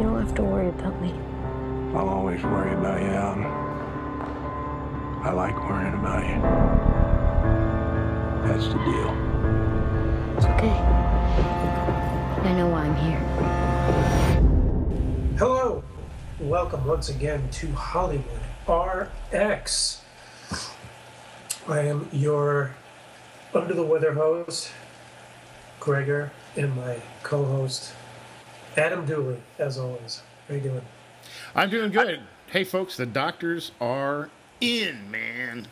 You don't have to worry about me. I'll always worry about you, Alan. I like worrying about you. That's the deal. It's okay. I know why I'm here. Hello, welcome once again to Hollywood RX. I am your under the weather host, Gregor, and my co-host, Adam Dooley, as always. How you doing? I'm doing good. Hey, folks, the doctors are in, man.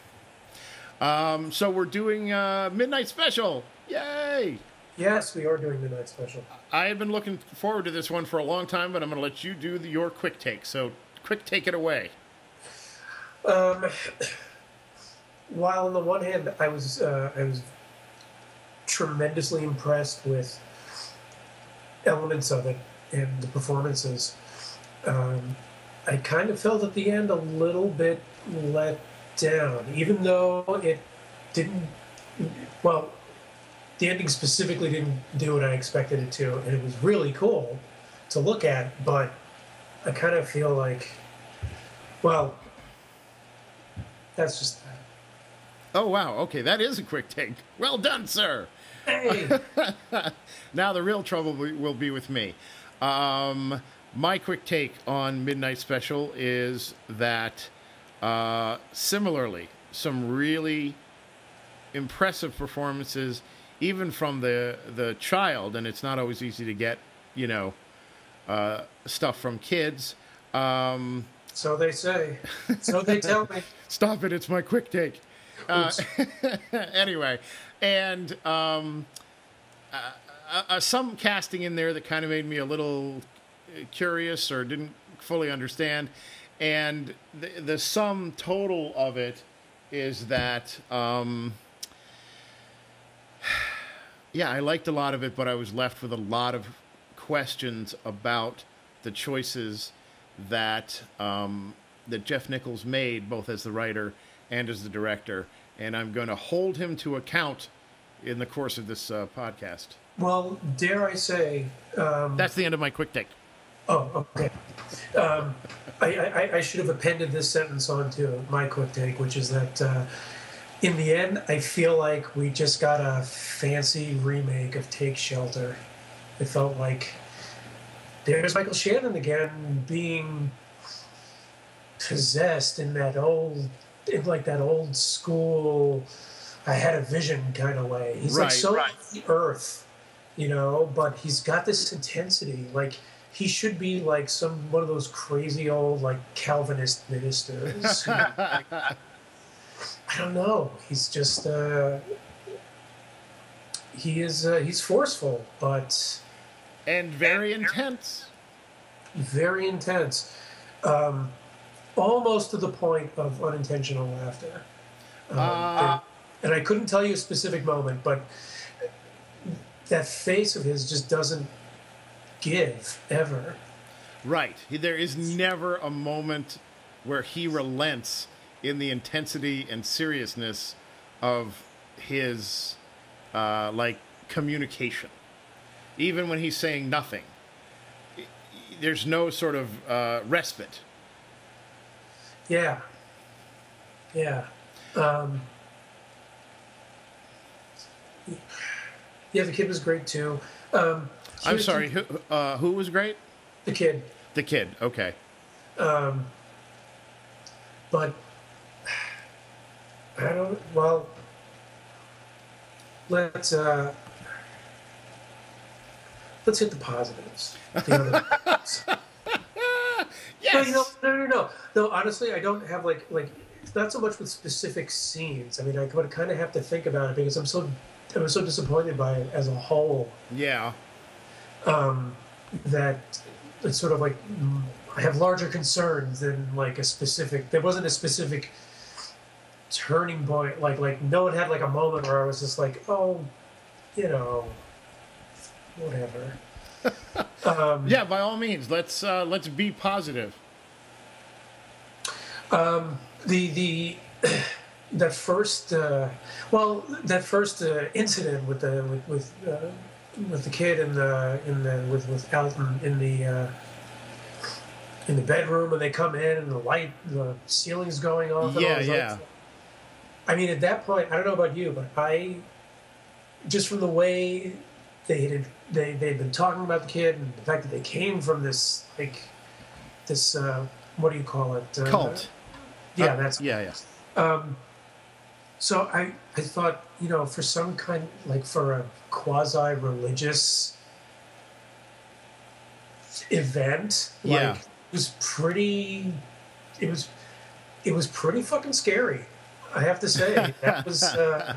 Um, so we're doing uh, midnight special. Yay! Yes, we are doing midnight special. I have been looking forward to this one for a long time, but I'm going to let you do the, your quick take. So, quick take it away. Um, while on the one hand, I was uh, I was tremendously impressed with elements of it and the performances. Um, I kind of felt at the end a little bit let down, even though it didn't. Well, the ending specifically didn't do what I expected it to, and it was really cool to look at. But I kind of feel like, well, that's just that. Oh, wow. Okay, that is a quick take. Well done, sir. Hey, Now, the real trouble will be with me. Um, my quick take on Midnight Special is that uh, similarly, some really impressive performances, even from the the child, and it's not always easy to get, you know, uh, stuff from kids. Um, so they say. So they tell me. Stop it! It's my quick take. Uh, anyway, and um, uh, uh, some casting in there that kind of made me a little uh, curious or didn't fully understand, and the, the sum total of it is that. Um, yeah, I liked a lot of it, but I was left with a lot of questions about the choices that um, that Jeff Nichols made, both as the writer and as the director, and I'm going to hold him to account in the course of this uh, podcast. Well, dare I say? Um, That's the end of my quick take. oh, okay. Um, I, I, I should have appended this sentence onto my quick take, which is that uh, in the end, I feel like we just got a fancy remake of Take Shelter. It felt like there's Michael Shannon again being possessed in that old, in like that old school. I had a vision kind of way. He's like so right. earth, you know, but he's got this intensity. Like he should be like some one of those crazy old like Calvinist ministers. who, I don't know. He's just uh, he is uh, he's forceful, but And very intense. very intense, um, almost to the point of unintentional laughter. Um, Uh, and, I couldn't tell you a specific moment, but that face of his just doesn't give ever. Right. There is never a moment where he relents in the intensity and seriousness of his uh, like communication. Even when he's saying nothing, there's no sort of uh, respite. Yeah. Yeah. Um, yeah, the kid was great too. Um, I'm sorry. Who, uh, who was great? The kid. The kid. Okay. Um, but I don't. Well, let's uh, let's hit the positives. The other- Yes. No, you know, no, no, no, no. Honestly, I don't have like like it's not so much with specific scenes. I mean, I would kind of have to think about it because I'm so I'm so disappointed by it as a whole yeah. um, that it's sort of like I have larger concerns than like a specific. There wasn't a specific turning point. Like like no one had like a moment where I was just like, oh, you know, whatever. um, Yeah. By all means, let's uh, let's be positive. Um, the the that first uh, well that first uh, incident with the with with, uh, with the kid in the in the with with Alton in the uh, in the bedroom when they come in and the light, the ceiling's going off. and Yeah, yeah. lights. I mean, at that point, I don't know about you, but I just from the way they had they they'd been talking about the kid and the fact that they came from this like this uh, what do you call it uh, Cult. Yeah, that's yeah, yeah. um, so I, I thought, you know, for some kind, like for a quasi religious event, Yeah. like, it was pretty, it was, it was pretty fucking scary. I have to say, that was, uh,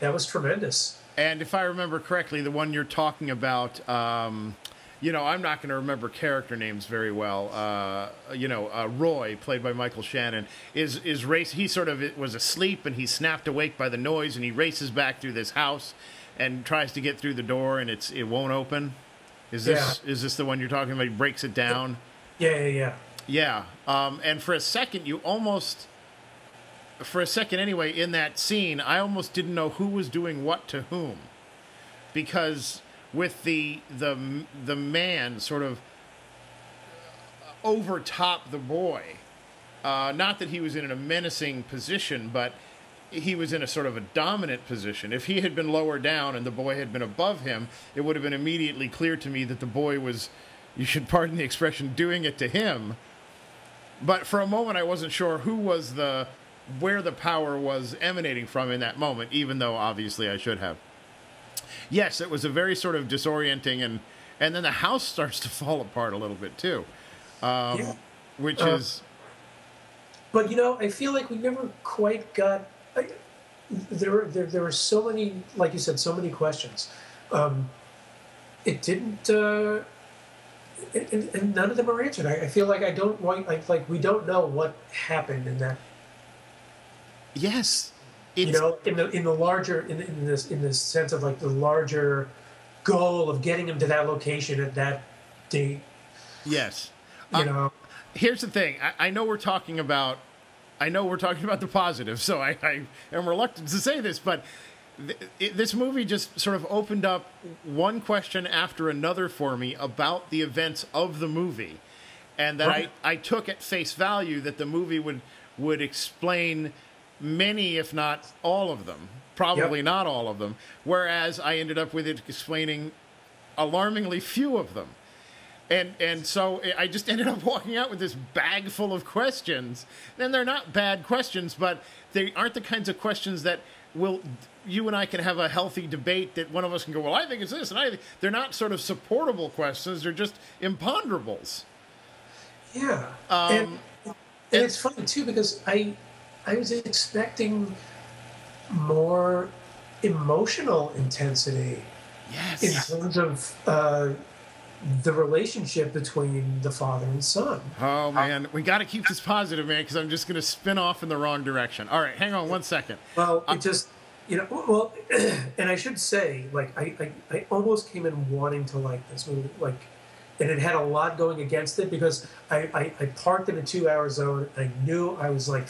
that was tremendous. And if I remember correctly, the one you're talking about, um, you know, I'm not going to remember character names very well. Uh, you know, uh, Roy, played by Michael Shannon, is is race. He sort of was asleep and he's snapped awake by the noise, and he races back through this house and tries to get through the door, and it's it won't open. Is this is this the one you're talking about? He breaks it down. Yeah, yeah, yeah. Yeah. Um, and for a second, you almost, for a second anyway, in that scene, I almost didn't know who was doing what to whom, because with the the the man sort of over top the boy, uh, not that he was in a menacing position, but he was in a sort of a dominant position. If he had been lower down and the boy had been above him, it would have been immediately clear to me that the boy was, you should pardon the expression, doing it to him. But for a moment, I wasn't sure who was the, where the power was emanating from in that moment, even though obviously I should have. Yes, it was a very sort of disorienting, and and then the house starts to fall apart a little bit too, um, Yeah. which Uh, is But you know, I feel like we never quite got. I, there, there, there were so many, like you said, so many questions. Um, it didn't, uh, and, and none of them are answered. I, I feel like I don't like, like, like we don't know what happened in that. yes, You know, in the in the larger in, in this in this sense of like the larger goal of getting him to that location at that date. yes. You Uh, know, here's the thing I, I know we're talking about i know we're talking about the positive so i, I am reluctant to say this but th- it, this movie just sort of opened up one question after another for me about the events of the movie and that Right. I, I took at face value that the movie would would explain many if not all of them probably Yep. not all of them whereas i ended up with it explaining alarmingly few of them and and so I just ended up walking out with this bag full of questions. And they're not bad questions, but they aren't the kinds of questions that will you and I can have a healthy debate that one of us can go, well, I think it's this, and I. think-" They're not sort of supportable questions. They're just imponderables. Yeah, Um, and, and it's funny too because I I was expecting more emotional intensity in terms of uh, the relationship between the father and son. Oh man, we got to keep this positive, man, because I'm just going to spin off in the wrong direction. All right, hang on one second. Well, it just you know well, and I should say like I, I I almost came in wanting to like this movie like. And it had a lot going against it because I, I, I parked in a two hour zone. I knew I was like,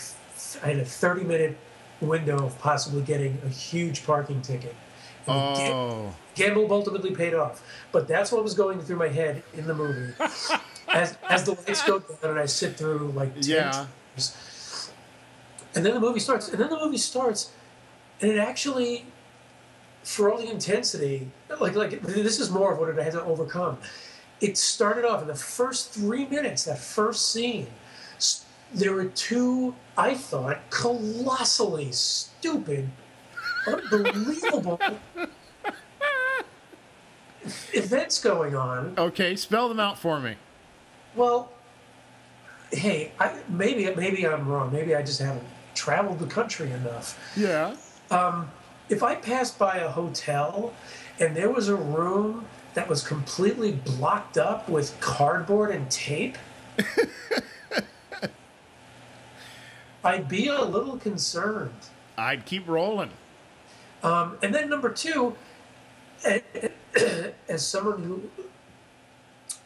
I had a 30 minute window of possibly getting a huge parking ticket. And Oh, gamble ultimately paid off. But that's what was going through my head in the movie. as, as the lights go down and I sit through like 10 Yeah. times. And then the movie starts. And then the movie starts. And it actually, for all the intensity, like like this is more of what it had to overcome. It started off in the first three minutes, that first scene. There were two, I thought, colossally stupid, unbelievable events going on. okay. Spell them out for me. Well, hey, I, maybe maybe I'm wrong. Maybe I just haven't traveled the country enough. Yeah. Um, if I passed by a hotel and there was a room that was completely blocked up with cardboard and tape, I'd be a little concerned. I'd keep rolling. Um, and then number two, as someone who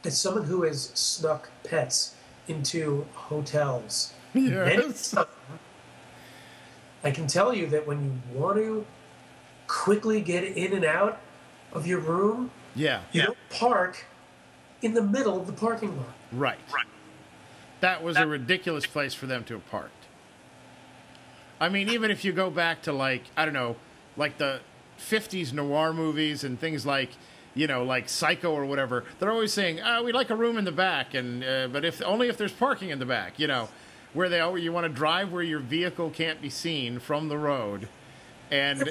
as someone who has snuck pets into hotels, many Yes. times, I can tell you that when you want to quickly get in and out of your room, Yeah. you don't park in the middle of the parking lot. Right. Right. That was a ridiculous place for them to have parked. I mean, even if you go back to like I don't know, like the '50s noir movies and things like you know, like Psycho or whatever, they're always saying, "Oh, we'd like a room in the back," and uh, but if only if there's parking in the back, you know, where they where you want to drive where your vehicle can't be seen from the road, and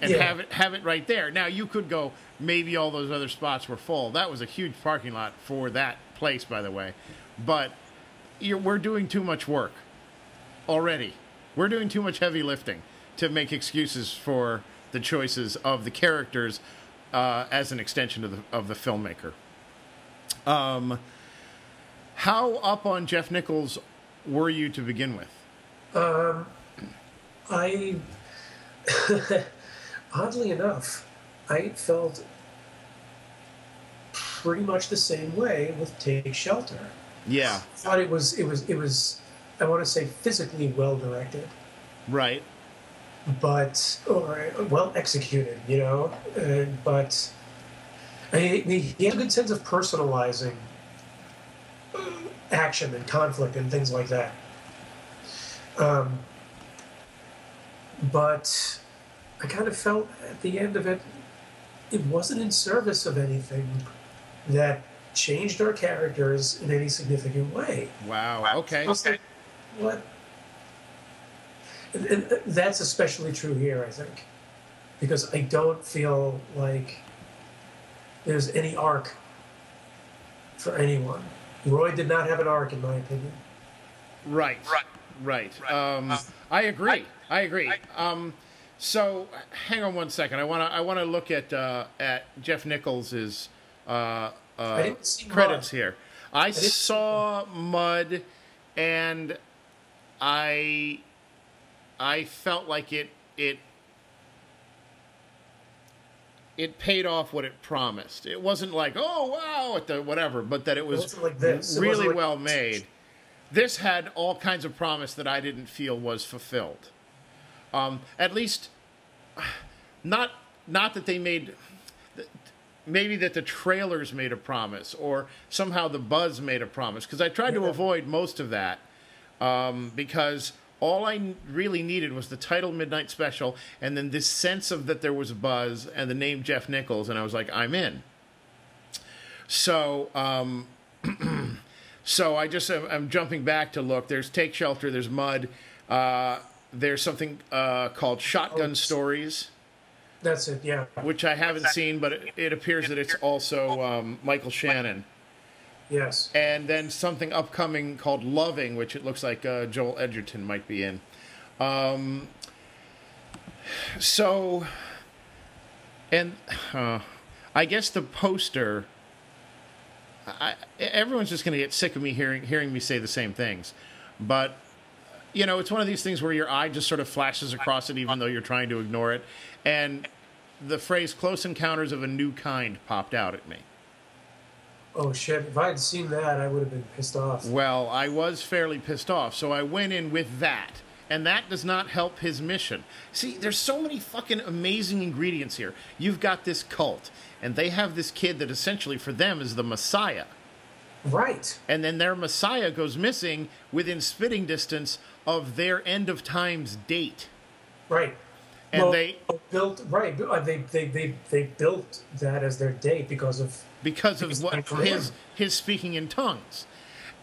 and Yeah. have it have it right there. Now you could go. Maybe all those other spots were full. That was a huge parking lot for that place, by the way. But you're, we're doing too much work already. We're doing too much heavy lifting to make excuses for the choices of the characters uh, as an extension of the of the filmmaker. Um, how up on Jeff Nichols were you to begin with? I, oddly enough, I felt pretty much the same way with Take Shelter. Yeah, I thought it was it was it was I want to say physically well directed, right. but or well executed, you know. Uh, but I, he had a good sense of personalizing uh, action and conflict and things like that. Um, but I kind of felt at the end of it, it wasn't in service of anything that changed our characters in any significant way. Wow. Okay. I was like, what? And, and that's especially true here, I think, because I don't feel like there's any arc for anyone. Roy did not have an arc, in my opinion. Right. Right. Right. Um, I agree. I agree. Um, so, hang on one second. I want to. I want to look at uh, at Jeff Nichols's uh, uh, credits Mud. here. I, didn't- saw Mud, and I I felt like it it it paid off what it promised. It wasn't like oh wow at the whatever, but that it was wasn't like. It really wasn't like- well made. This had all kinds of promise that I didn't feel was fulfilled. Um, at least, not not that they made. Maybe that the trailers made a promise, or somehow the buzz made a promise. Because I tried to avoid most of that, um, because all I really needed was the title Midnight Special, and then this sense of that there was a buzz and the name Jeff Nichols, and I was like, I'm in. So, um, so I just am, I'm jumping back to look. There's Take Shelter. There's Mud. Uh, there's something uh, called Shotgun Oh, Stories, That's it, yeah. which I haven't seen, but it, it appears that it's also um, Michael Shannon. Yes. And then something upcoming called Loving, which it looks like uh, Joel Edgerton might be in. Um, so, and uh, I guess the poster. I, everyone's just going to get sick of me hearing hearing me say the same things, but you know, it's one of these things where your eye just sort of flashes across it, even though you're trying to ignore it. And the phrase "close encounters of a new kind" popped out at me. Oh shit! If I had seen that, I would have been pissed off. Well, I was fairly pissed off, so I went in with that. And that does not help his mission. See, there's so many fucking amazing ingredients here. You've got this cult, and they have this kid that essentially for them is the Messiah. Right. And then their Messiah goes missing within spitting distance of their end of times date. Right. And Well, they built right. uh, They, they they they built that as their date because of because of what his his speaking in tongues.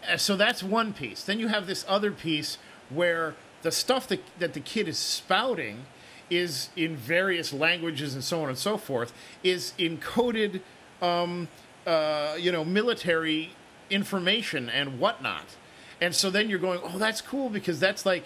Uh, So that's one piece. Then you have this other piece where the stuff that that the kid is spouting is in various languages and so on and so forth is encoded, um, uh, you know, military information and whatnot. And so then you're going, oh, that's cool because that's like.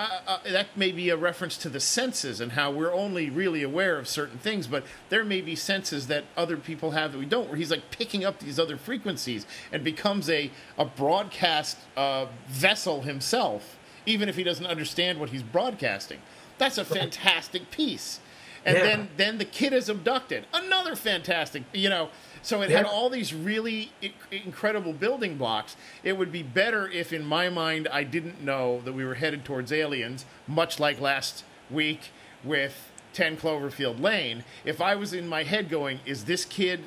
Uh, uh, that may be a reference to the senses and how we're only really aware of certain things, but there may be senses that other people have that we don't. Where he's like picking up these other frequencies and becomes a a broadcast uh, vessel himself, even if he doesn't understand what he's broadcasting. That's a fantastic piece. And Yeah. then then the kid is abducted. Another fantastic, you know. So it had all these really incredible building blocks. It would be better if, in my mind, I didn't know that we were headed towards aliens, much like last week with 10 Cloverfield Lane. If I was in my head going, is this kid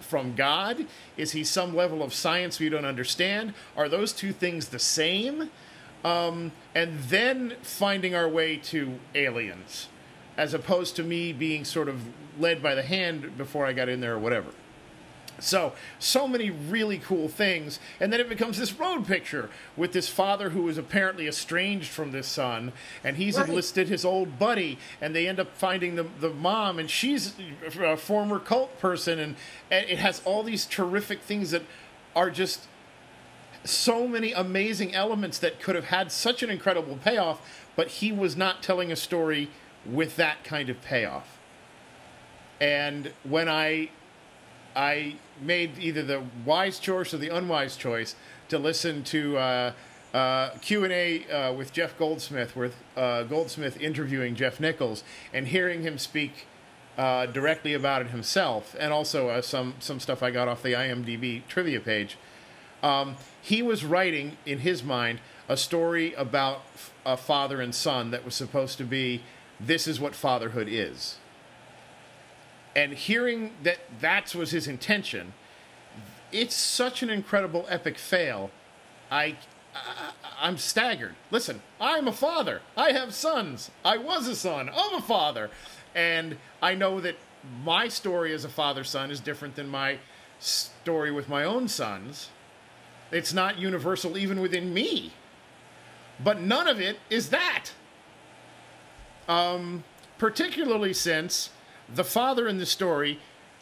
from God? Is he some level of science we don't understand? Are those two things the same? Um, and then finding our way to aliens, as opposed to me being sort of led by the hand before I got in there or whatever. So, so many really cool things. And then it becomes this road picture with this father who is apparently estranged from this son, and he's Right. enlisted his old buddy, and they end up finding the, the mom, and she's a former cult person, and, and it has all these terrific things that are just so many amazing elements that could have had such an incredible payoff, but he was not telling a story with that kind of payoff. And when I I made either the wise choice or the unwise choice to listen to uh, uh, Q and A uh, with Jeff Goldsmith, with uh, Goldsmith interviewing Jeff Nichols and hearing him speak uh, directly about it himself, and also some some stuff I got off the IMDb trivia page. Um, he was writing in his mind a story about a father and son that was supposed to be this is what fatherhood is and hearing that that was his intention it's such an incredible epic fail. I, I i'm staggered. Listen i'm a father. I have sons. I was a son i'm a father. And i know that my story as a father son is different than my story with my own sons. It's not universal even within me. But none of it is that. Um, particularly since the father in the story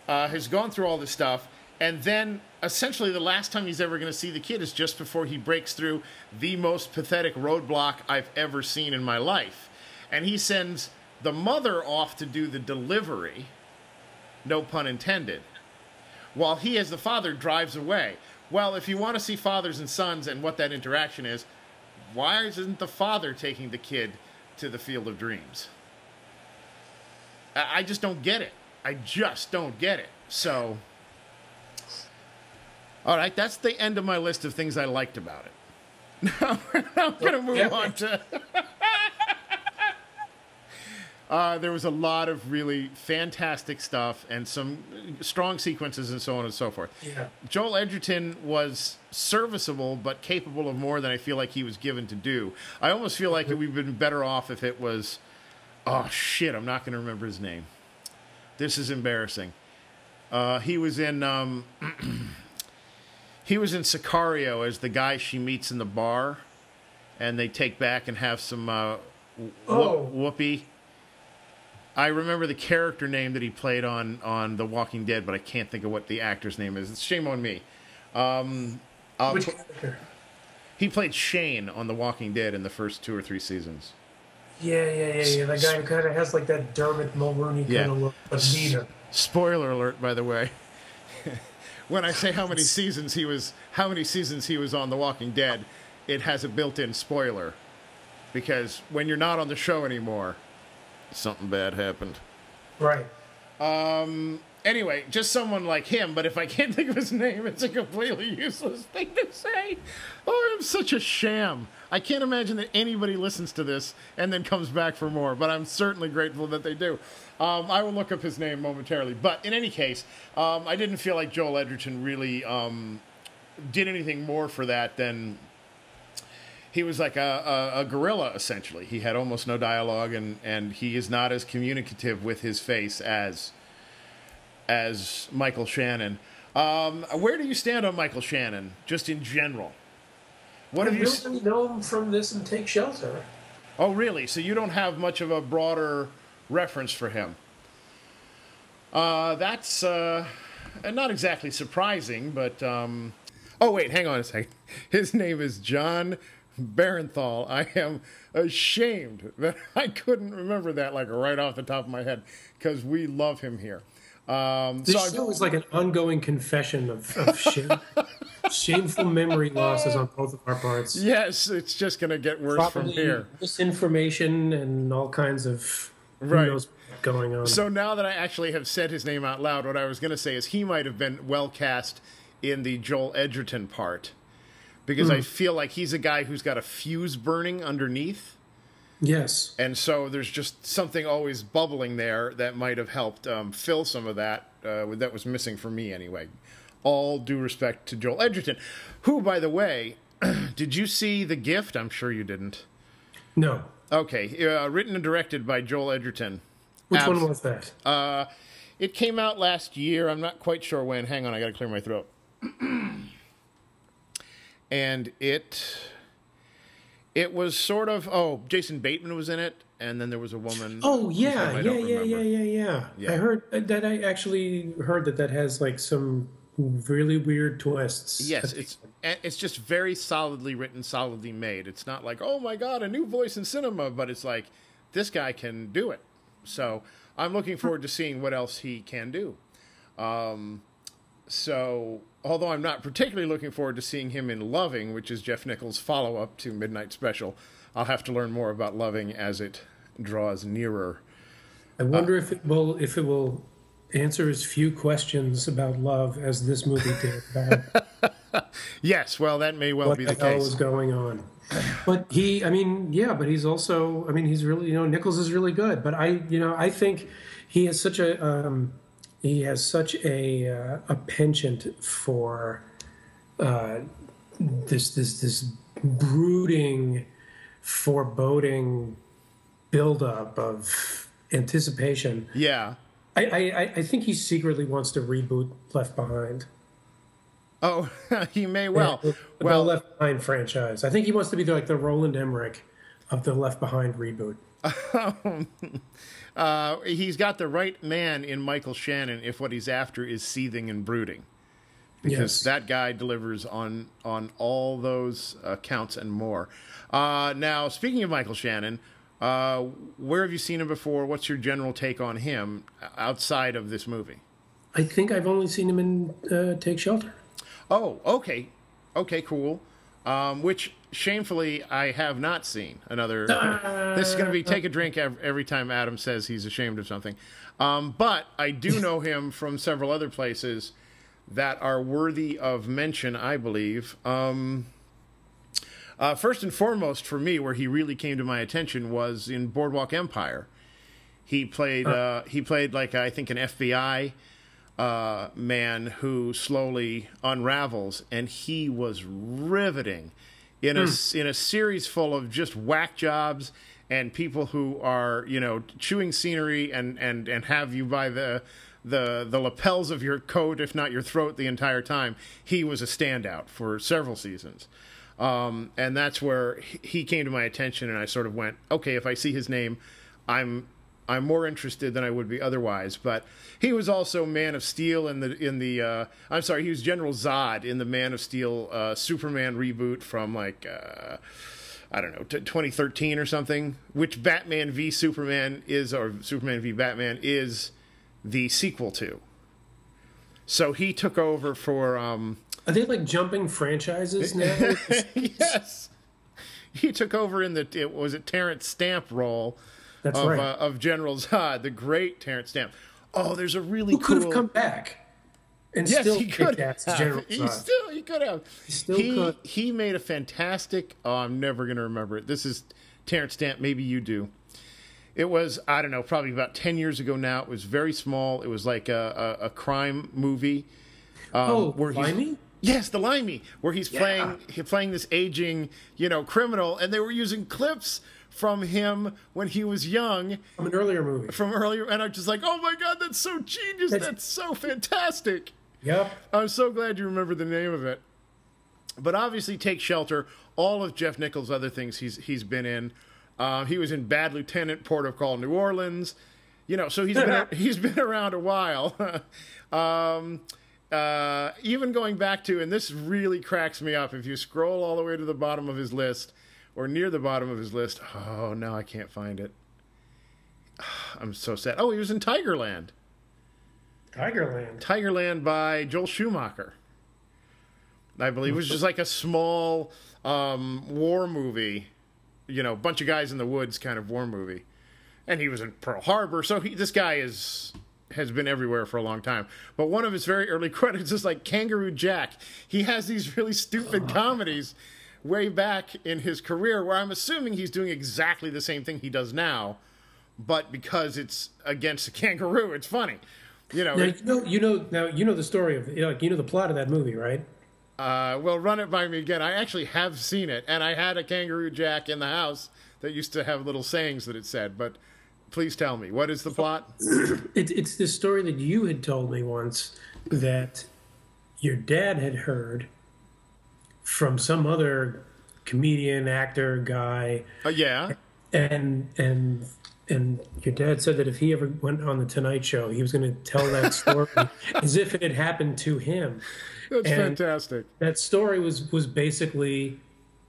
uh, has gone through all this stuff, and then essentially the last time he's ever going to see the kid is just before he breaks through the most pathetic roadblock I've ever seen in my life. And he sends the mother off to do the delivery, no pun intended, while he, as the father, drives away. Well, if you want to see fathers and sons and what that interaction is, why isn't the father taking the kid to the field of dreams? I I just don't get it. I just don't get it. So, all right, that's the end of my list of things I liked about it. Now I'm going to move Yeah. on to. Uh, there was a lot of really fantastic stuff and some strong sequences and so on and so forth. Yeah. Joel Edgerton was serviceable, but capable of more than I feel like he was given to do. I almost feel like we've been better off if it was. Oh shit! I'm not going to remember his name. This is embarrassing. Uh, he was in. Um, he was in Sicario as the guy she meets in the bar, and they take back and have some uh, wh- Oh. whoopee. I remember the character name that he played on on The Walking Dead, but I can't think of what the actor's name is. It's shame on me. Um, Which put- character? he played Shane on The Walking Dead in the first two or three seasons. Yeah, yeah, yeah, yeah. That guy who kind of has like that Dermot Mulroney kind of look, but neater. Spoiler alert, by the way. when I say how many seasons he was, how many seasons he was on The Walking Dead, it has a built-in spoiler, because when you're not on the show anymore, something bad happened. Right. Um, Anyway, just someone like him, but if I can't think of his name, it's a completely useless thing to say. Oh, I'm such a sham. I can't imagine that anybody listens to this and then comes back for more, but I'm certainly grateful that they do. Um, I will look up his name momentarily. But in any case, um, I didn't feel like Joel Edgerton really um, did anything more for that than he was like a, a, a gorilla essentially. He had almost no dialogue, and, and he is not as communicative with his face as as Michael Shannon. Um, where do you stand on Michael Shannon, just in general? What have you? s- know him from this and Take Shelter. Oh, really? So you don't have much of a broader reference for him? Uh, that's uh, not exactly surprising, but um, oh wait, hang on a second. His name is Jon Bernthal. I am ashamed that I couldn't remember that like right off the top of my head because we love him here. Um, This so show is like an ongoing confession of, of shame, shameful memory losses on both of our parts. yes, it's just gonna get worse from here. misinformation and all kinds of Right. going on. So now that I actually have said his name out loud, what I was going to say is he might have been well cast in the Joel Edgerton part because I feel like he's a guy who's got a fuse burning underneath. Yes. and so there's just something always bubbling there that might have helped um, fill some of that uh, that was missing for me anyway. All due respect to Joel Edgerton, who, by the way, did you see The Gift? I'm sure you didn't. No. Okay, uh, written and directed by Joel Edgerton. Which Abs- one was that? Uh, it came out last year. I'm not quite sure when. Hang on, I got to clear my throat. and it it was sort of oh, Jason Bateman was in it, and then there was a woman. oh yeah, yeah, yeah, yeah, yeah, yeah, Yeah. I heard uh, that. I actually heard that that has like some really weird twists. Yes, it's it's just very solidly written, solidly made. It's not like oh my god, a new voice in cinema, but it's like this guy can do it. So I'm looking forward to seeing what else he can do. Um, so although I'm not particularly looking forward to seeing him in Loving, which is Jeff Nichols' follow up to Midnight Special, I'll have to learn more about Loving as it draws nearer. I wonder if it will if it will answer as few questions about love as this movie did about Yes, well, that may well what be the the hell case. was going on. But he, I mean, yeah, but he's also, I mean, he's really, you know, Nichols is really good. But I, you know, I think he has such a, um, he has such a uh, a penchant for uh, this this this brooding, foreboding buildup of anticipation. Yeah. I, I, I- think he secretly wants to reboot Left Behind. Oh, he may well. the well, Left Behind franchise. I think he wants to be like the Roland Emmerich of the Left Behind reboot. uh, he's got the right man in Michael Shannon if what he's after is seething and brooding. Because Yes. that guy delivers on on all those uh, counts and more. Uh, now, speaking of Michael Shannon, uh, where have you seen him before? What's your general take on him outside of this movie? I think I've only seen him in uh, Take Shelter. Oh, okay, okay, cool. Um, which shamefully I have not seen. Another. this is going to be take a drink every time Adam says he's ashamed of something. Um, but I do know him from several other places that are worthy of mention. I believe. Um, uh, first and foremost, for me, where he really came to my attention was in Boardwalk Empire. He played. Uh, he played like I think an FBI uh, man who slowly unravels, and he was riveting in a in a series full of just whack jobs and people who are you know chewing scenery and and and have you by the the the lapels of your coat, if not your throat, the entire time. He was a standout for several seasons. Um, and that's where he- he came to my attention, and I sort of went, okay, if I see his name, I'm I'm more interested than I would be otherwise. But he was also Man of Steel in the in the uh, I'm sorry, he was General Zod in the Man of Steel uh, Superman reboot from like uh, I don't know t- 2013 or something, which Batman v Superman is or Superman v Batman is the sequel to. So he took over for um, Are they like jumping franchises now? yes. He took over in the it was it Terence Stamp role That's of right. uh, of General Zod, the great Terence Stamp. Oh, there's a really Who could have come back and yes, still he kicked could. ass have. General He Zod? still he could have. still he could. he made a fantastic. Oh, I'm never gonna remember it. This is Terence Stamp. Maybe you do. It was I don't know, probably about ten years ago now. It was very small. It was like a a, a crime movie. Um, oh, where he's- Limey? Yes, the Limey, where he's playing he's playing this aging, you know, criminal, and they were using clips from him when he was young From an earlier movie. from earlier, and I'm just like, oh my god, that's so genius, That's- that's so fantastic. Yep. I'm so glad you remember the name of it. But obviously, take shelter. All of Jeff Nichols' other things he's he's been in. Uh, he was in Bad Lieutenant, Port of Call, New Orleans. You know, so he's been he's been around a while. um, uh, even going back to, and this really cracks me up. If you scroll all the way to the bottom of his list, or near the bottom of his list, oh now I can't find it. I'm so sad. Oh, he was in Tigerland. Tigerland. Tigerland by Joel Schumacher. I believe it was just like a small um, war movie, you know, bunch of guys in the woods kind of war movie. And he was in Pearl Harbor, so he, this guy is has been everywhere for a long time. But one of his very early credits is like Kangaroo Jack. He has these really stupid comedies way back in his career where I'm assuming he's doing exactly the same thing he does now, but because it's against a kangaroo, it's funny. You know, Now, it- you know, you know, now you know the story of, you know, like, you know the plot of that movie, right? uh, well, run it by me again. I actually have seen it, and I had a kangaroo jack in the house that used to have little sayings that it said. But please tell me, what is the plot? It, it's this story that you had told me once that your dad had heard from some other comedian, actor, guy, Uh, yeah, and and and your dad said that if he ever went on the Tonight Show, he was going to tell that story as if it had happened to him. that's And- fantastic. That story was was basically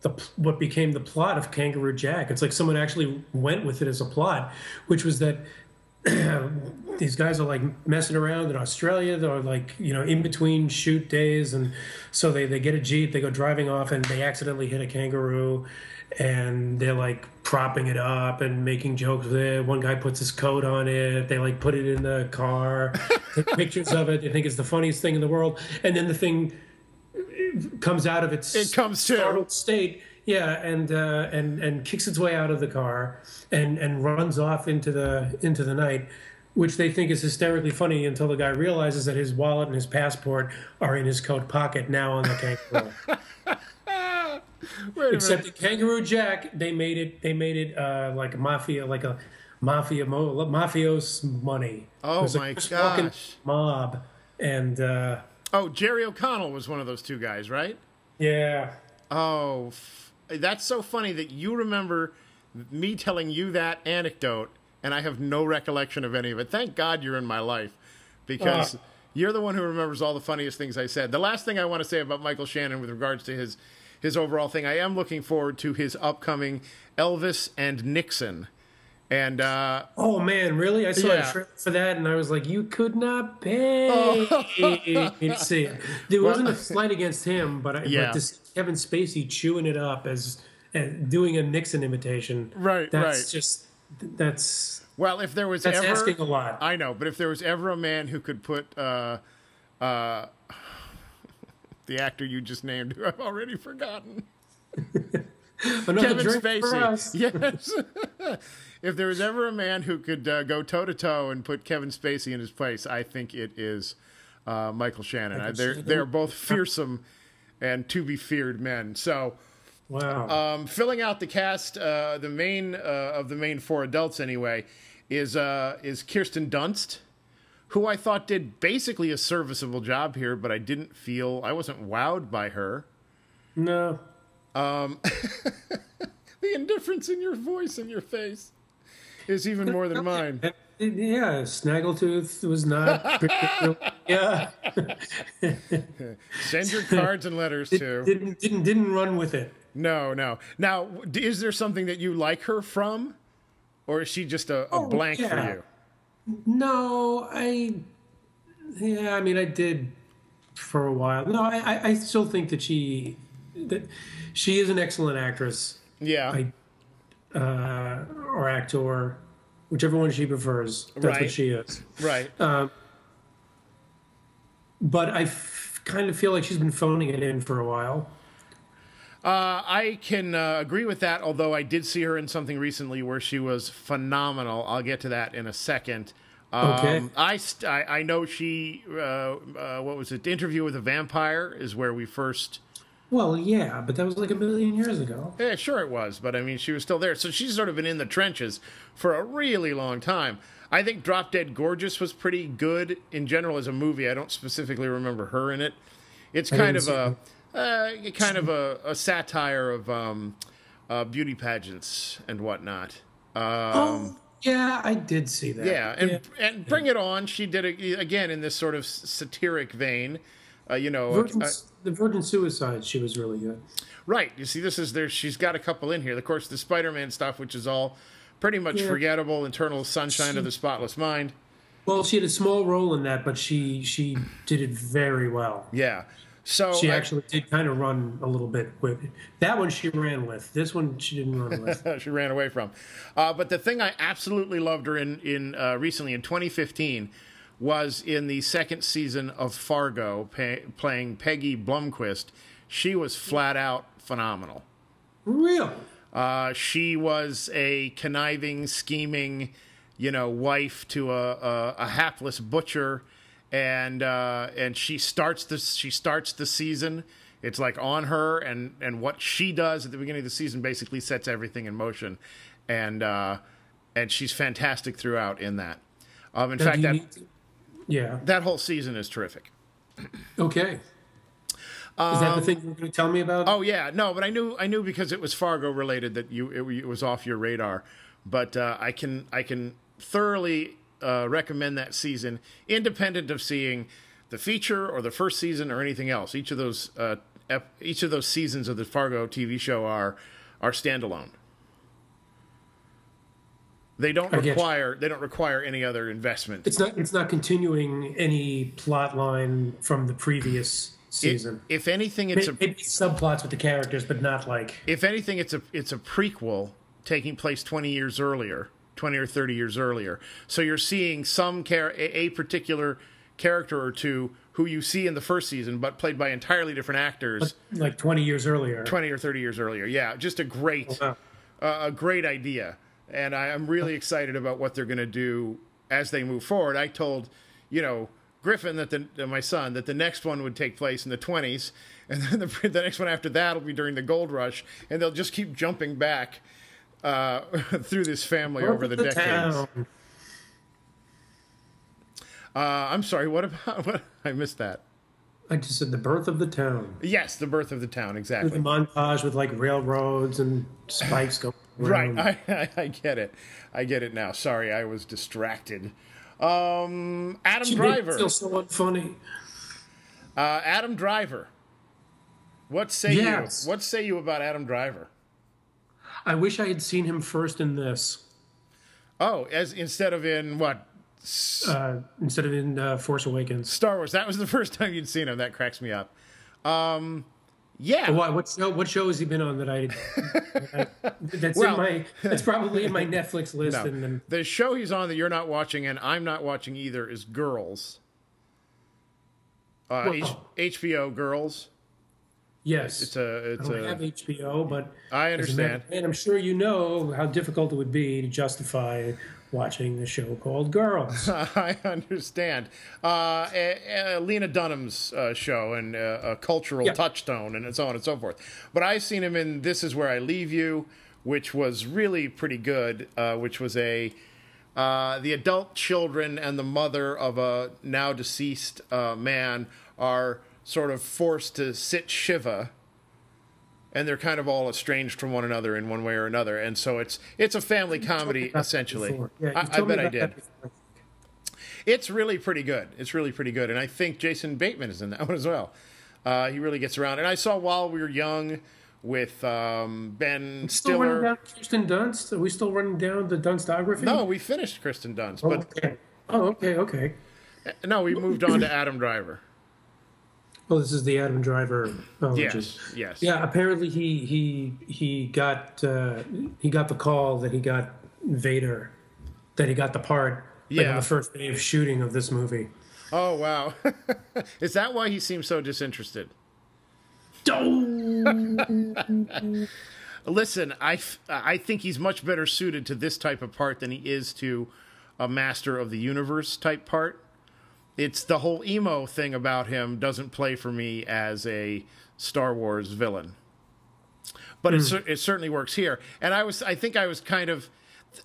the what became the plot of Kangaroo Jack. It's like someone actually went with it as a plot, which was that these guys are like messing around in Australia. They're like, you know, in between shoot days. And so they, they get a Jeep, they go driving off, and they accidentally hit a kangaroo. And they're like propping it up and making jokes with it. One guy puts his coat on it. They like put it in the car, take pictures of it. They think it's the funniest thing in the world. And then the thing comes out of its It comes to. startled state. Yeah, and uh, and and kicks its way out of the car and and runs off into the into the night, which they think is hysterically funny until the guy realizes that his wallet and his passport are in his coat pocket now on the kangaroo. Wait a Except the Kangaroo Jack, they made it they made it uh, like a mafia like a mafia mo- mafios money. Oh a my fucking gosh. mob, and uh, Oh, Jerry O'Connell was one of those two guys, right? yeah. Oh, f- that's so funny that you remember me telling you that anecdote, and I have no recollection of any of it. Thank God you're in my life, because Uh. you're the one who remembers all the funniest things I said. The last thing I want to say about Michael Shannon with regards to his his overall thing, I am looking forward to his upcoming Elvis and Nixon, and uh, Oh man, really? I saw Yeah. a trailer for that, and I was like, "You could not pay me to see it." There wasn't a slight against him, but, I, Yeah. but to see Kevin Spacey chewing it up as and doing a Nixon imitation, Right, That's right. just that's well, if there was that's ever asking a lot. I know, but if there was ever a man who could put uh, uh, the actor you just named, who I've already forgotten, Another Kevin Spacey. Yes. if there was ever a man who could uh, go toe to toe and put Kevin Spacey in his place, I think it is uh, Michael Shannon. I, they're Shannon. they're both fearsome and to be feared men. So. Wow. Um, filling out the cast, uh, the main uh, of the main four adults anyway, is uh, is Kirsten Dunst, who I thought did basically a serviceable job here, but I didn't feel I wasn't wowed by her. no. The indifference in your voice and your face is even more than mine. Yeah, Snaggletooth was not. particular- yeah, Send your cards and letters to. didn't didn't didn't run with it. No, no. Now, is there something that you like her from, or is she just a, a Oh, blank for you? No, I. Yeah, I mean, I did for a while. No, I, I, I still think that she, that she is an excellent actress Yeah. I- uh, or actor, whichever one she prefers. That's Right. what she is. right. But I f- kind of feel like she's been phoning it in for a while. Uh, I can uh, agree with that, although I did see her in something recently where she was phenomenal. I'll get to that in a second. Um, Okay. I, st- I I know she uh, uh, what was it? Interview with a Vampire is where we first. Well, yeah, but that was like a million years ago. Yeah, sure it was, but I mean she was still there, so she's sort of been in the trenches for a really long time. I think Drop Dead Gorgeous was pretty good in general as a movie. I don't specifically remember her in it. It's kind of a uh, kind of a, a satire of um, uh, beauty pageants and whatnot. Um, Oh, yeah, I did see that. yeah, and and Bring It On, she did it again in this sort of satiric vein. Uh, you know, Virgin, uh, the Virgin Suicide, she was really good. Right. You see, this is there. She's got a couple in here. Of course, the Spider-Man stuff, which is all pretty much Yeah. forgettable. Eternal Sunshine of the Spotless Mind. Well, she had a small role in that, but she she did it very well. Yeah. So She I- actually did kind of run a little bit with that one. She ran with this one. She didn't run with. she ran away from. Uh, but the thing I absolutely loved her in in uh, recently in 2015 was in the second season of Fargo, pay, playing Peggy Blumquist. She was flat out phenomenal. Real. Uh, she was a conniving, scheming, you know, wife to a, a, a hapless butcher, and uh, and she starts the she starts the season. It's like on her, and and what she does at the beginning of the season basically sets everything in motion, and uh, and she's fantastic throughout in that. Um, in Now, fact, that to- yeah. that whole season is terrific. Okay. Is that the thing you were going to tell me about? Oh yeah, no, but I knew I knew because it was Fargo related that you it, it was off your radar. But uh, I can I can thoroughly uh, recommend that season, independent of seeing the feature or the first season or anything else. Each of those uh, ep- each of those seasons of the Fargo TV show are are standalone. They don't I get you. require they don't require any other investment. It's not. It's not continuing any plot line from the previous It- season. if anything, it's a Maybe subplots with the characters, but not like. if anything, it's a it's a prequel taking place twenty years earlier, twenty or thirty years earlier. So you're seeing some char- a, particular character or two who you see in the first season, but played by entirely different actors, like 20 years earlier. twenty or thirty years earlier. Yeah, just a great Wow. uh, a great idea, and I, I'm really excited about what they're going to do as they move forward. I told, you know, Griffin that the uh, my son that the next one would take place in the 20s, and then the, the next one after that will be during the gold rush, and they'll just keep jumping back uh, through this family over the, decades. town. Uh, I'm sorry, what about what? I missed that. I just said the birth of the town. Yes, the birth of the town, exactly. The montage with like railroads and spikes going Right. I, I, I get it. I get it now. Sorry, I was distracted. Um, Adam She Driver. Still so unfunny. Uh, Adam Driver. What say Yes. you? What say you about Adam Driver? I wish I had seen him first in this Oh, as instead of in what uh, instead of in uh, Force Awakens. Star Wars? That was the first time you'd seen him. That cracks me up. Um, yeah. What, what show? What show has he been on that I? I that's Well- in my. That's probably in my Netflix list. No. And then The show he's on that you're not watching and I'm not watching either is Girls. Uh, H- HBO Girls. Yes, It's a. I It's don't a. have HBO, but I understand. and I'm sure you know how difficult it would be to justify watching a show called Girls. I understand. Uh, Lena Dunham's uh, show and uh, a cultural Yeah. touchstone and so on and so forth. But I've seen him in This Is Where I Leave You, which was really pretty good, uh, which was a. Uh, the adult children and the mother of a now deceased uh, man are sort of forced to sit Shiva and they're kind of all estranged from one another in one way or another. And so it's it's a family comedy essentially. Yeah, I, I bet I did. It's really pretty good. It's really pretty good, and I think Jason Bateman is in that one as well. Uh, he really gets around. And I saw While We Were Young with um, Ben Still running down Kirsten Dunst? Are we still running down the Dunstography? No, we finished Kirsten Dunst, Oh, but okay. Oh, okay, okay. no, we moved on to Adam Driver. Well, this is the Adam Driver. Oh, Yes, is- yes. Yeah, apparently he he he got uh, he got the call that he got Vader, that he got the part like, Yeah. on the first day of shooting of this movie. Oh wow, is that why he seems so disinterested? Don't! Listen, I, I think he's much better suited to this type of part than he is to a Master of the Universe type part. It's the whole emo thing about him doesn't play for me as a Star Wars villain, but it, it certainly works here. And I was, I think I was kind of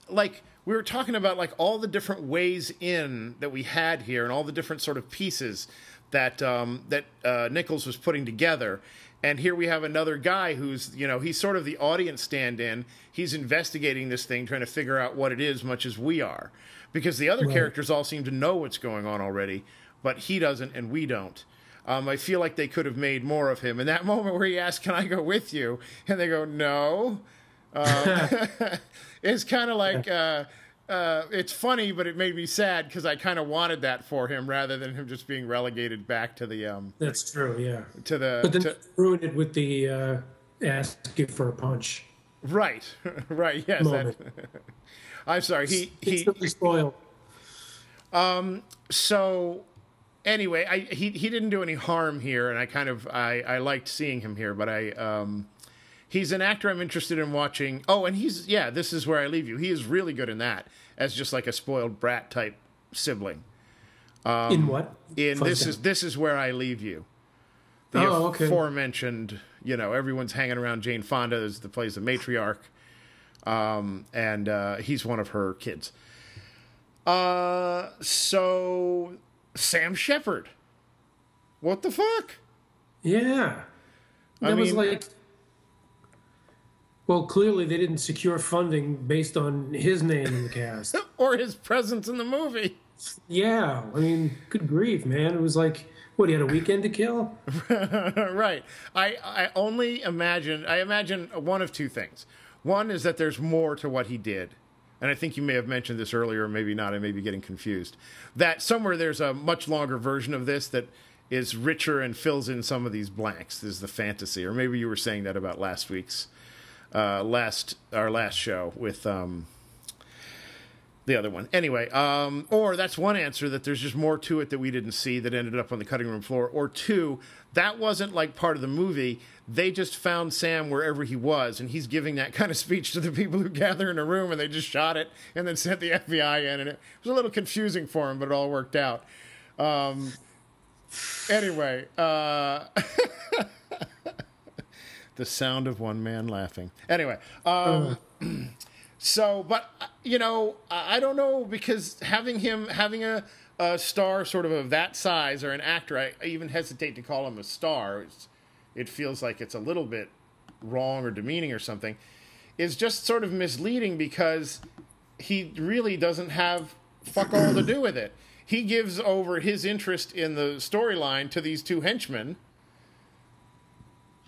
like we were talking about like all the different ways in that we had here and all the different sort of pieces that um, that uh, Nichols was putting together. And here we have another guy who's, you know, he's sort of the audience stand in. He's investigating this thing, trying to figure out what it is, much as we are. Because the other characters all seem to know what's going on already, but he doesn't and we don't. Um, I feel like they could have made more of him. In that moment where he asks, Can I go with you? And they go, No. Um, it's kind of like uh, uh, it's funny, but it made me sad because I kind of wanted that for him rather than him just being relegated back to the um, That's true. Yeah, to the but then to, ruined it with the uh, asking for a punch. right, right. Yes, that, Moment. I'm sorry. He he. Spoiled. so anyway, I he he didn't do any harm here, and I kind of I I liked seeing him here, but I um. He's an actor I'm interested in watching. Oh, and he's yeah, this is where I leave you. He is really good in that as just like a spoiled brat type sibling. in what? in Fun this is this is where I leave you. The Oh, okay. aforementioned, you know, everyone's hanging around Jane Fonda as the plays the matriarch, um, and uh, he's one of her kids. Uh, so Sam Shepard, what the fuck? Yeah. I That was mean- like. Well, clearly they didn't secure funding based on his name in the cast. Or his presence in the movie? yeah, I mean, good grief, man! It was like, what? He had a weekend to kill. right. I I only imagine I imagine one of two things. One is that there's more to what he did. And I think you may have mentioned this earlier, maybe not. I may be getting confused. That somewhere there's a much longer version of this that is richer and fills in some of these blanks. This is the fantasy, or maybe you were saying that about last week's, uh, last our last show with um, the other one. Anyway, um, or that's one answer that there's just more to it that we didn't see that ended up on the cutting room floor. Or two, that wasn't like part of the movie. They just found Sam wherever he was, and he's giving that kind of speech to the people who gather in a room, and they just shot it and then sent the FBI in, and it was a little confusing for him, but it all worked out. Um, anyway, uh, the sound of one man laughing. Anyway, um, so, but uh, you know, I don't know because having him having a, a star sort of of that size or an actor, I, I even hesitate to call him a star. It's, it feels like it's a little bit wrong or demeaning or something. Is just sort of misleading because he really doesn't have fuck all to do with it. He gives over his interest in the storyline to these two henchmen.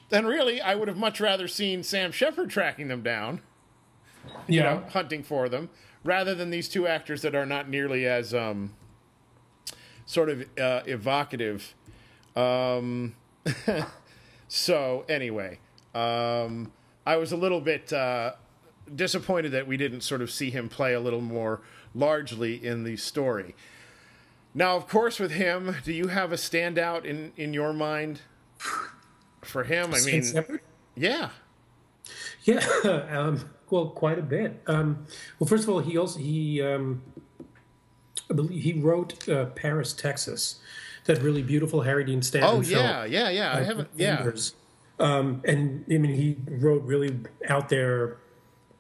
Then really, I would have much rather seen Sam Shepard tracking them down you Yeah. know, hunting for them, rather than these two actors that are not nearly as um, sort of uh, evocative. Um, so anyway, um, I was a little bit uh, disappointed that we didn't sort of see him play a little more largely in the story. Now, of course, with him, do you have a standout in in your mind for him? I mean, yeah. Yeah, um, well, quite a bit. Um, well, first of all, he also he um, I believe he wrote uh, Paris, Texas, that really beautiful Harry Dean Stanton Oh yeah, yeah, yeah. I haven't. Yeah. Um, and I mean, he wrote really out there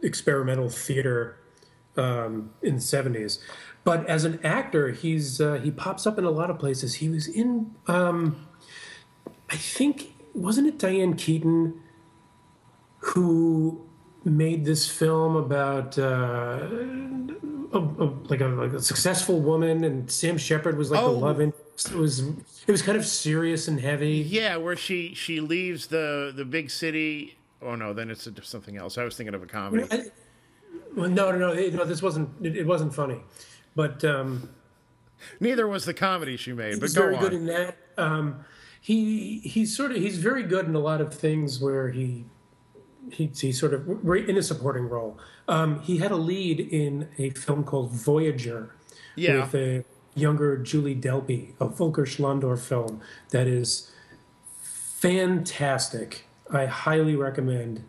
experimental theater um, in the seventies. But as an actor, he's uh, he pops up in a lot of places. He was in, um, I think, wasn't it Diane Keaton who made this film about uh, a, a, like a like a successful woman, and Sam Shepard was like Oh. the love interest. It was it was kind of serious and heavy. Yeah, where she she leaves the the big city. Oh no, then it's a, something else. I was thinking of a comedy. I- well, no, no, no, it- no. This wasn't. It, it wasn't funny, but um, Neither was the comedy she made. But he's go very good in that. Um, he he's sort of he's very good in a lot of things where he he he's sort of in a supporting role. Um, he had a lead in a film called Voyager Yeah. with a younger Julie Delpy, a Volker Schlöndorff film that is fantastic. I highly recommend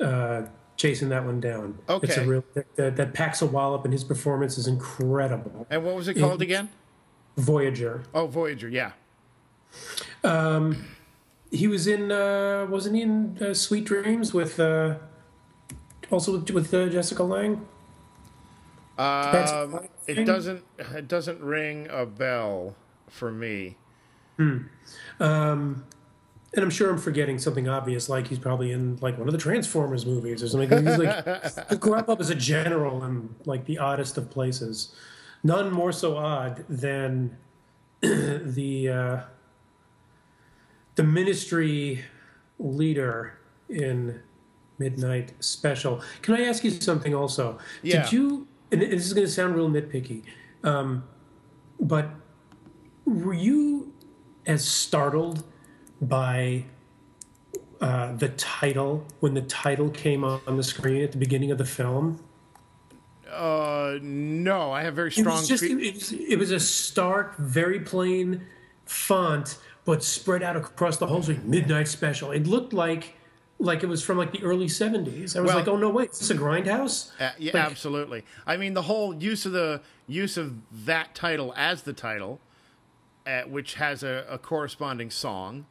uh, chasing that one down. It's a Okay. real that, that packs a wallop, and his performance is incredible. And what was it called again? Voyager. Oh, Voyager. Yeah. He was in, uh, wasn't he in uh, Sweet Dreams with, uh, also with, with uh, Jessica Lange? That's- Um, it doesn't it doesn't ring a bell for me. um And I'm sure I'm forgetting something obvious, like he's probably in like one of the Transformers movies or something. He's like, he grew up as a general in like the oddest of places. None more so odd than the uh, the ministry leader in Midnight Special. Can I ask you something also? Yeah. Did you? And this is going to sound real nitpicky, um, but were you as startled by uh, the title when the title came on the screen at the beginning of the film? Uh, no, I have very It strong. was just fe- it was, it was a stark, very plain font, but spread out across the whole screen. Midnight Special. It looked like like it was from like the early seventies. I was Well- like, oh no, wait, is this a grindhouse? Uh, yeah, Like- absolutely. I mean, the whole use of the use of that title as the title, uh, which has a, a corresponding song,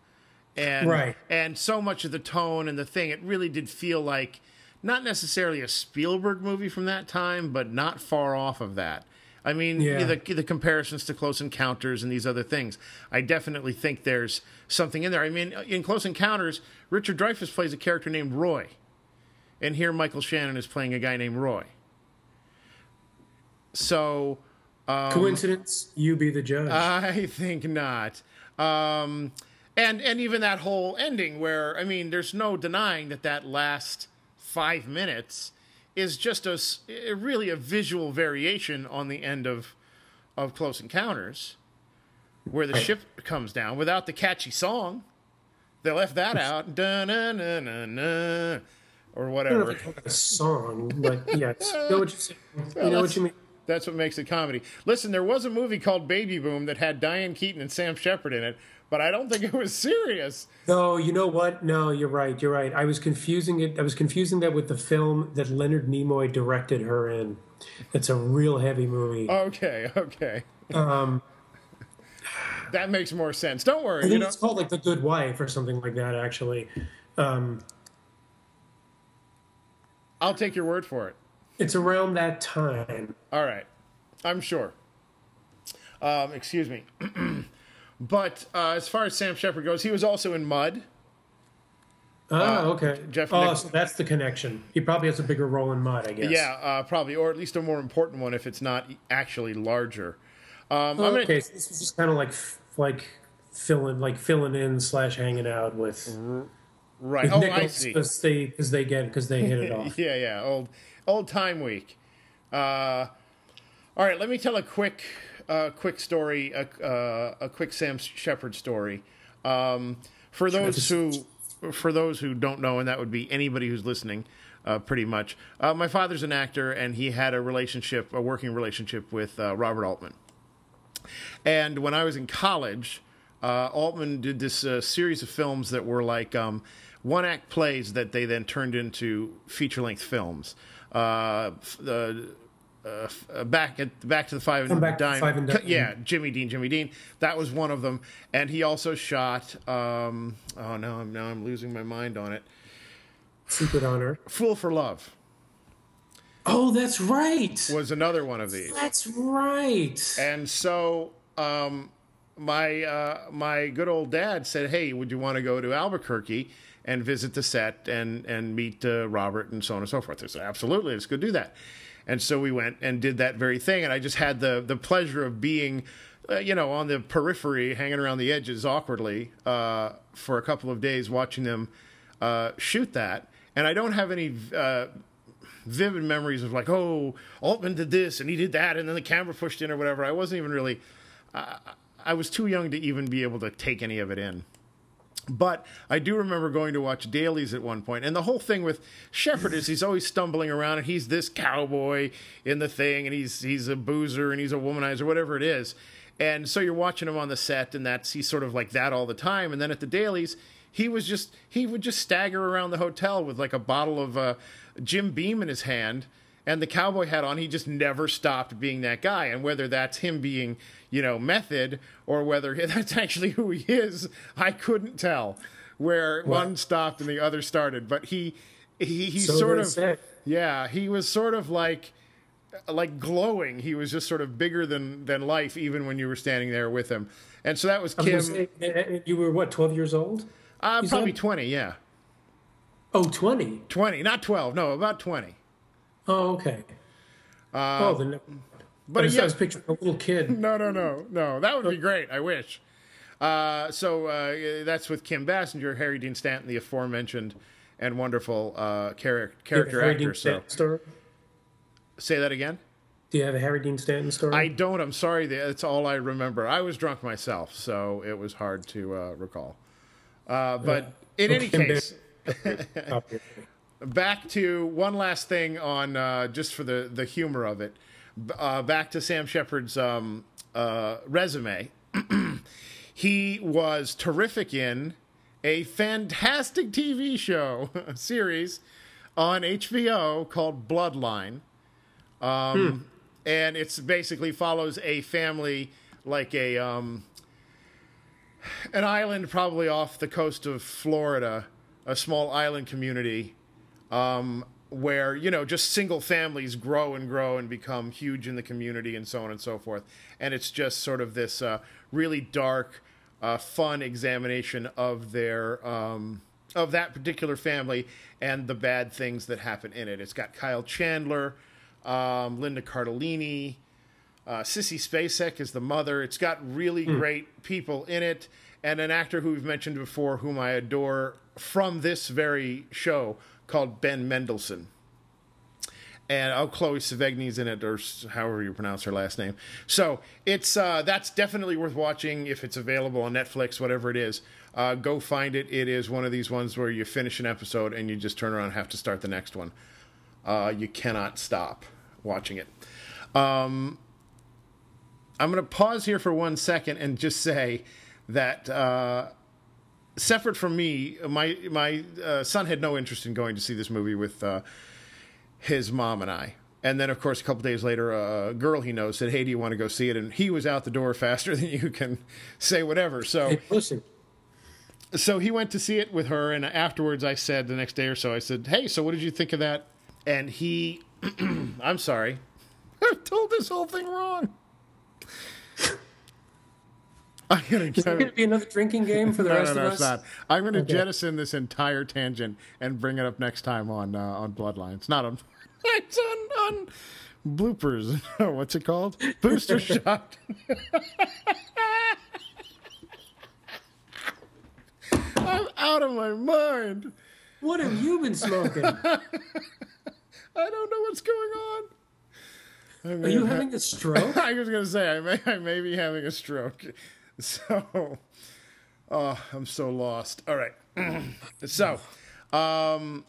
and Right. and so much of the tone and the thing, it really did feel like not necessarily a Spielberg movie from that time, but not far off of that. I mean, Yeah. the the comparisons to Close Encounters and these other things. I definitely think there's something in there. I mean, in Close Encounters, Richard Dreyfuss plays a character named Roy, and here Michael Shannon is playing a guy named Roy. So Coincidence? You be the judge. I think not. Um, and and even that whole ending, where I mean, there's no denying that that last five minutes is just a really a visual variation on the end of of Close Encounters, where the ship comes down without the catchy song. They left that out, or I don't know whatever. a song, but yes, you know what you, say- you know what you mean. That's what makes it comedy. Listen, there was a movie called Baby Boom that had Diane Keaton and Sam Shepard in it, but I don't think it was serious. No, you know what? No, you're right. You're right. I was confusing it. I was confusing that with the film that Leonard Nimoy directed her in. It's a real heavy movie. Okay, okay. Um, That makes more sense. Don't I worry. You think know, it's called like The Good Wife or something like that. Actually, um, I'll take your word for it. it's around that time. All right, I'm sure. Um, excuse me. but uh, as far as Sam Shepard goes, he was also in Mud. Oh, okay. Jeff oh, Nick- so that's the connection. He probably has a bigger role in Mud, I guess. Yeah, uh, probably, or at least a more important one if it's not actually larger. Um, I'm gonna, Okay, so this was just kind of like like filling like filling in slash hanging out with, right. with Oh, I see. because they because they get because they hit it off. Yeah, yeah, old old time week. Uh, all right, let me tell a quick uh, quick story, a, uh, a quick Sam Shepard story. Um, for those who for those who don't know, and that would be anybody who's listening, uh, pretty much. Uh, my father's an actor, and he had a relationship, a working relationship with uh, Robert Altman. And when I was in college, uh, Altman did this uh, series of films that were like um, one act plays that they then turned into feature length films. Uh, the uh, uh, back at back to the five and Back dime. Five and Dime. Yeah, Jimmy Dean, Jimmy Dean. That was one of them, and he also shot. Um, oh no, I'm now I'm losing my mind on it. Secret Honor. Fool for Love Oh, that's right. was another one of these. That's right. And so um, my uh, my good old dad said, "Hey, would you want to go to Albuquerque and visit the set and and meet uh, Robert and so on and so forth?" I said, "Absolutely, let's go do that." And so we went and did that very thing, and I just had the the pleasure of being. Uh, you know, on the periphery, hanging around the edges awkwardly uh, for a couple of days, watching them uh, shoot that. And I don't have any uh, vivid memories of like, oh, Altman did this and he did that, and then the camera pushed in or whatever. I wasn't even really. I I was too young to even be able to take any of it in. But I do remember going to watch dailies at one point, and the whole thing with Shepard is he's always stumbling around, and he's this cowboy in the thing, and he's he's a boozer, and he's a womanizer, whatever it is. And so you're watching him on the set, and that's he's sort of like that all the time. And then at the dailies, he was just he would just stagger around the hotel with like a bottle of uh, Jim Beam in his hand and the cowboy hat on. He just never stopped being that guy. And whether that's him being you know method or whether that's actually who he is, I couldn't tell. Where one stopped and the other started, but he he he So sort of say. yeah he was sort of like like glowing. He was just sort of bigger than than life, even when you were standing there with him. And so that was was Kim. say, eh, eh, you were what, 12 years old? uh, probably said? twenty. Yeah, Oh, 20. twenty, not twelve. No, about twenty. Oh, okay. oh, then. Uh, But I yeah, I was picturing a little kid. no, no, no, no. That would be great. I wish. Uh, so uh, that's with Kim Basinger, Harry Dean Stanton, the aforementioned and wonderful uh, char- character Harry actor. Dean So Stanton story? say that again. Do you have a Harry Dean Stanton story? I don't. I'm sorry. That's all I remember. I was drunk myself, so it was hard to uh, recall. Uh, but in any Kim case. back to one last thing on uh, just for the the humor of it. Uh, back to Sam Shepard's um, uh, resume. he was terrific in a fantastic TV show series on HBO called Bloodline. Um, And it's basically follows a family like a um, an island probably off the coast of Florida, a small island community um, where you know just single families grow and grow and become huge in the community and so on and so forth. And it's just sort of this uh, really dark, uh, fun examination of their um, of that particular family and the bad things that happen in it. It's got Kyle Chandler, um, Linda Cardellini. Uh, Sissy Spacek is the mother. It's got really great people in it, and an actor who we've mentioned before, whom I adore from this very show, called Ben Mendelsohn. And oh, Chloe Sevigny's in it, or however you pronounce her last name. So it's uh, that's definitely worth watching if it's available on Netflix, whatever it is. Uh, go find it. It is one of these ones where you finish an episode and you just turn around and have to start the next one. Uh, you cannot stop watching it. Um, I'm going to pause here for one second and just say that uh, separate from me, my my uh, son had no interest in going to see this movie with uh, his mom and I. And then, of course, a couple days later, a girl he knows said, "Hey, do you want to go see it?" And he was out the door faster than you can say whatever. So Hey, listen, so he went to see it with her, and afterwards, I said the next day or so, I said, "Hey, so what did you think of that?" And he, I'm sorry, I told this whole thing wrong. I'm gonna is there going to be another drinking game for the no, rest no, no, of it's us? not. I'm going to Okay. jettison this entire tangent and bring it up next time on uh, on Bloodlines. Not on. It's on on bloopers. What's it called? Booster shot. I'm out of my mind. What have you been smoking? I don't know what's going on. I Are you having a stroke? I was gonna say I may I may be having a stroke. So, oh, I'm so lost. All right. so, um,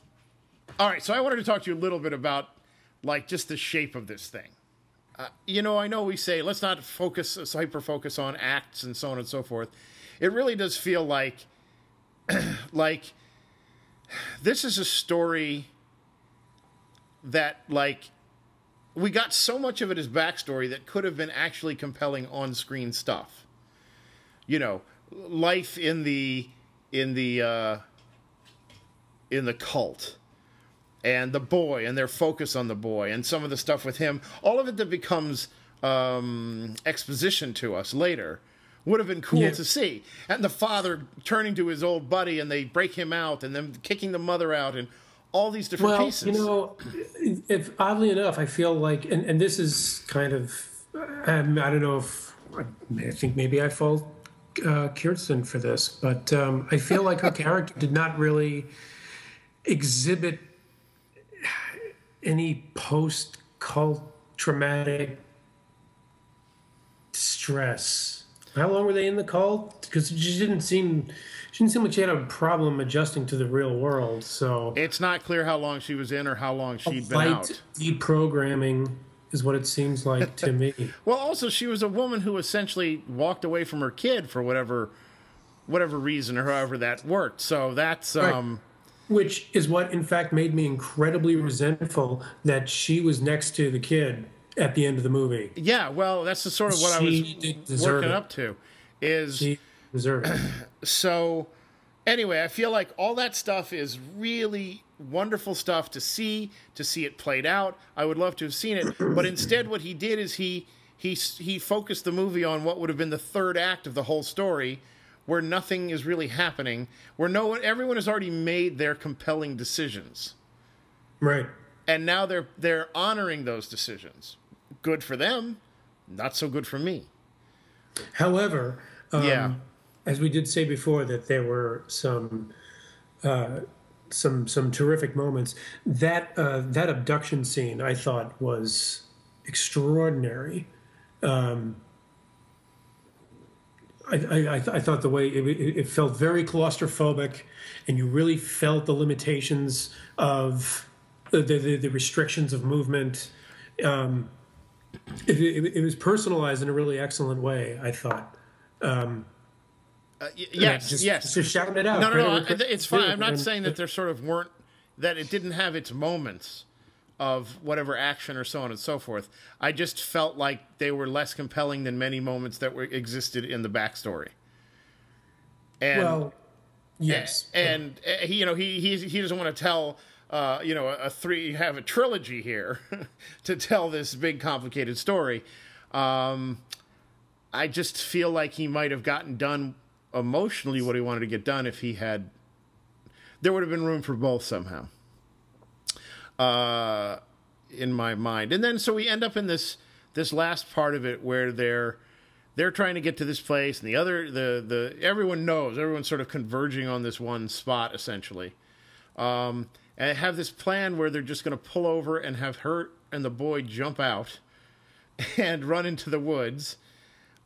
all right. So I wanted to talk to you a little bit about like just the shape of this thing. Uh, you know, I know we say let's not focus, hyper focus on acts and so on and so forth. It really does feel like, like this is a story that like we got so much of it as backstory that could have been actually compelling on-screen stuff. You know, life in the in the uh, in the cult, and the boy, and their focus on the boy, and some of the stuff with him. All of it that becomes um, exposition to us later would have been cool Yeah. to see. And the father turning to his old buddy, and they break him out, and then kicking the mother out, and all these different Well, pieces. you know, if oddly enough, I feel like, and, and this is kind of, um, I don't know if I think maybe I fault uh, Kirsten for this, but um, I feel like her character did not really exhibit any post cult traumatic stress. How long were they in the cult? Because she didn't seem, she didn't seem like she had a problem adjusting to the real world. So It's not clear how long she was in or how long she'd been out. deprogramming is what it seems like to me. Well, also she was a woman who essentially walked away from her kid for whatever whatever reason or however that worked. So that's um Which is what, in fact, made me incredibly resentful that she was next to the kid at the end of the movie. yeah, well, that's the sort of what She I was working it. up to is She deserved it. so anyway, I feel like all that stuff is really wonderful stuff to see, to see it played out. I would love to have seen it, but instead what he did is he he he focused the movie on what would have been the third act of the whole story where nothing is really happening, where no one everyone has already made their compelling decisions. Right. And now they're they're honoring those decisions. Good for them, not so good for me. However, um, yeah. as we did say before, that there were some uh, some some terrific moments. That uh, that abduction scene I thought was extraordinary. Um, I, I, I, thought the way it, it, felt very claustrophobic, and you really felt the limitations of the, the, the restrictions of movement. Um, it, it, it was personalized in a really excellent way, I thought. Um, Uh, y- yes, just, yes. Just shouting it out. No, no, no. It's fine. I'm not And- saying that there sort of weren't that it didn't have its moments of whatever action or so on and so forth. I just felt like they were less compelling than many moments that were existed in the backstory. And Well, yes. and uh, he, you know, he he he doesn't want to tell. Uh, you know, a, a three have a trilogy here to tell this big complicated story. Um, I just feel like he might have gotten done emotionally what he wanted to get done if he had. There would have been room for both somehow. Uh, in my mind, and then so we end up in this this last part of it where they're they're trying to get to this place, and the other the the everyone knows everyone's sort of converging on this one spot essentially, um, and have this plan where they're just going to pull over and have her and the boy jump out and run into the woods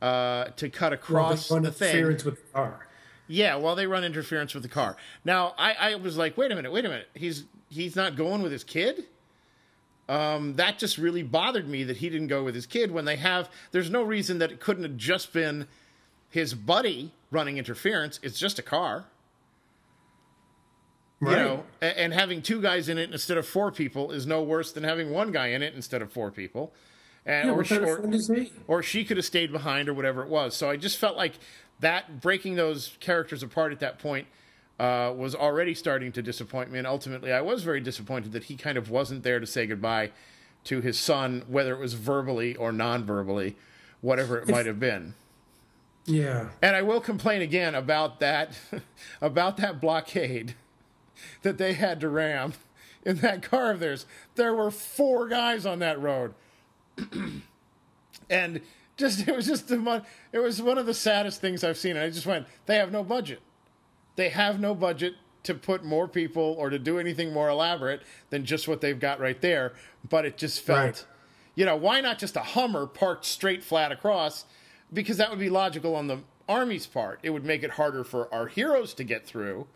uh, to cut across Well, the thing. interference with the car. Yeah, while they run interference with the car. Now, I, I was like, wait a minute, wait a minute. He's he's not going with his kid. Um, that just really bothered me that he didn't go with his kid when they have. There's no reason that it couldn't have just been his buddy running interference. It's just a car, Right. you know. And, and having two guys in it instead of four people is no worse than having one guy in it instead of four people. And yeah, or, what or- of friend is he? or she could have stayed behind or whatever it was. So I just felt like that breaking those characters apart at that point uh, was already starting to disappoint me. And ultimately, I was very disappointed that he kind of wasn't there to say goodbye to his son, whether it was verbally or non verbally, whatever it might have been. Yeah. And I will complain again about that about that blockade that they had to ram in that car of theirs. There were four guys on that road. and just it was just the it was one of the saddest things I've seen. And I just went, they have no budget. They have no budget to put more people or to do anything more elaborate than just what they've got right there. But it just felt Right. you know, why not just a Hummer parked straight flat across? Because that would be logical on the Army's part. It would make it harder for our heroes to get through.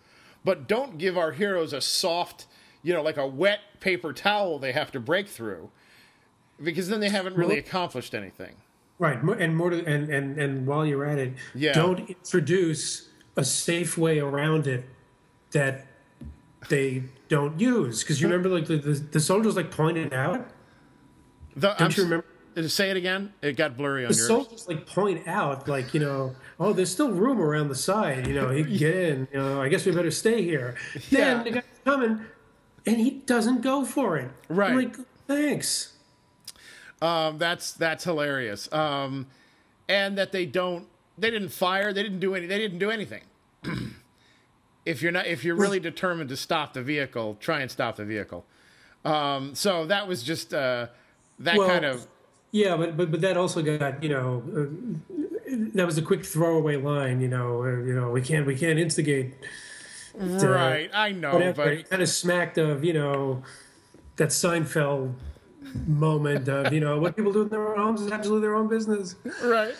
But don't give our heroes a soft, you know, like a wet paper towel they have to break through. Because then they haven't really accomplished anything. Right, and more to, and and and while you're at it, Yeah. don't introduce a safe way around it that they don't use. Because you remember, like the, the the soldiers like pointed out. The, Don't I'm you remember? uh, Say it again. It got blurry on your. The yours. soldiers like point out, like you know, oh, there's still room around the side. You know, he can get in. You know, I guess we better stay here. Yeah. Then the guy's coming, and he doesn't go for it. I'm Right. like, thanks. Um, that's that's hilarious. Um, and that they don't, they didn't fire, they didn't do any, they didn't do anything. if you're not, if you're really determined to stop the vehicle, try and stop the vehicle. Um, so that was just uh, that Well, kind of Yeah, but but but that also got you know uh, that was a quick throwaway line. You know, uh, you know we can't we can't instigate right. I know, but It kind of smacked of you know that Seinfeld moment of you know what people do in their own homes is absolutely their own business. right.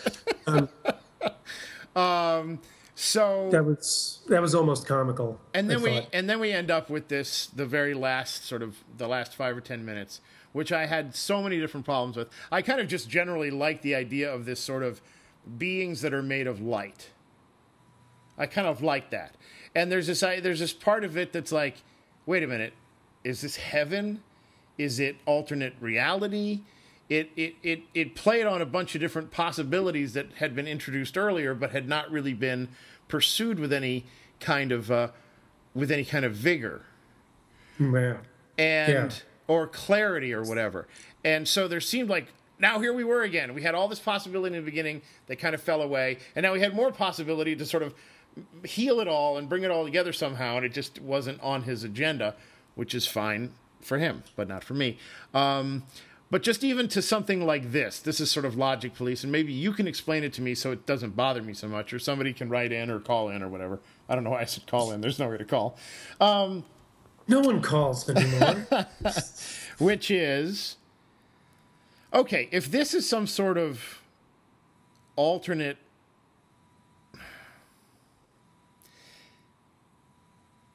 um, so That was that was almost comical. and then we and then we end up with this the very last sort of the last five or ten minutes which i had so many different problems with i kind of just generally like the idea of this sort of beings that are made of light i kind of like that and there's this I, there's this part of it that's like wait a minute is this heaven is it alternate reality it, it, it, it played on a bunch of different possibilities that had been introduced earlier but had not really been pursued with any kind of uh, with any kind of vigor yeah. and Yeah. or clarity or whatever. And so there seemed like now here we were again. We had all this possibility in the beginning that kind of fell away, and now we had more possibility to sort of heal it all and bring it all together somehow. And it just wasn't on his agenda, which is fine for him, but not for me. Um, but just even to something like this, this is sort of logic police, and maybe you can explain it to me so it doesn't bother me so much, or somebody can write in or call in or whatever. I don't know why I said call in. There's no way to call. No one calls anymore. which is okay if this is some sort of alternate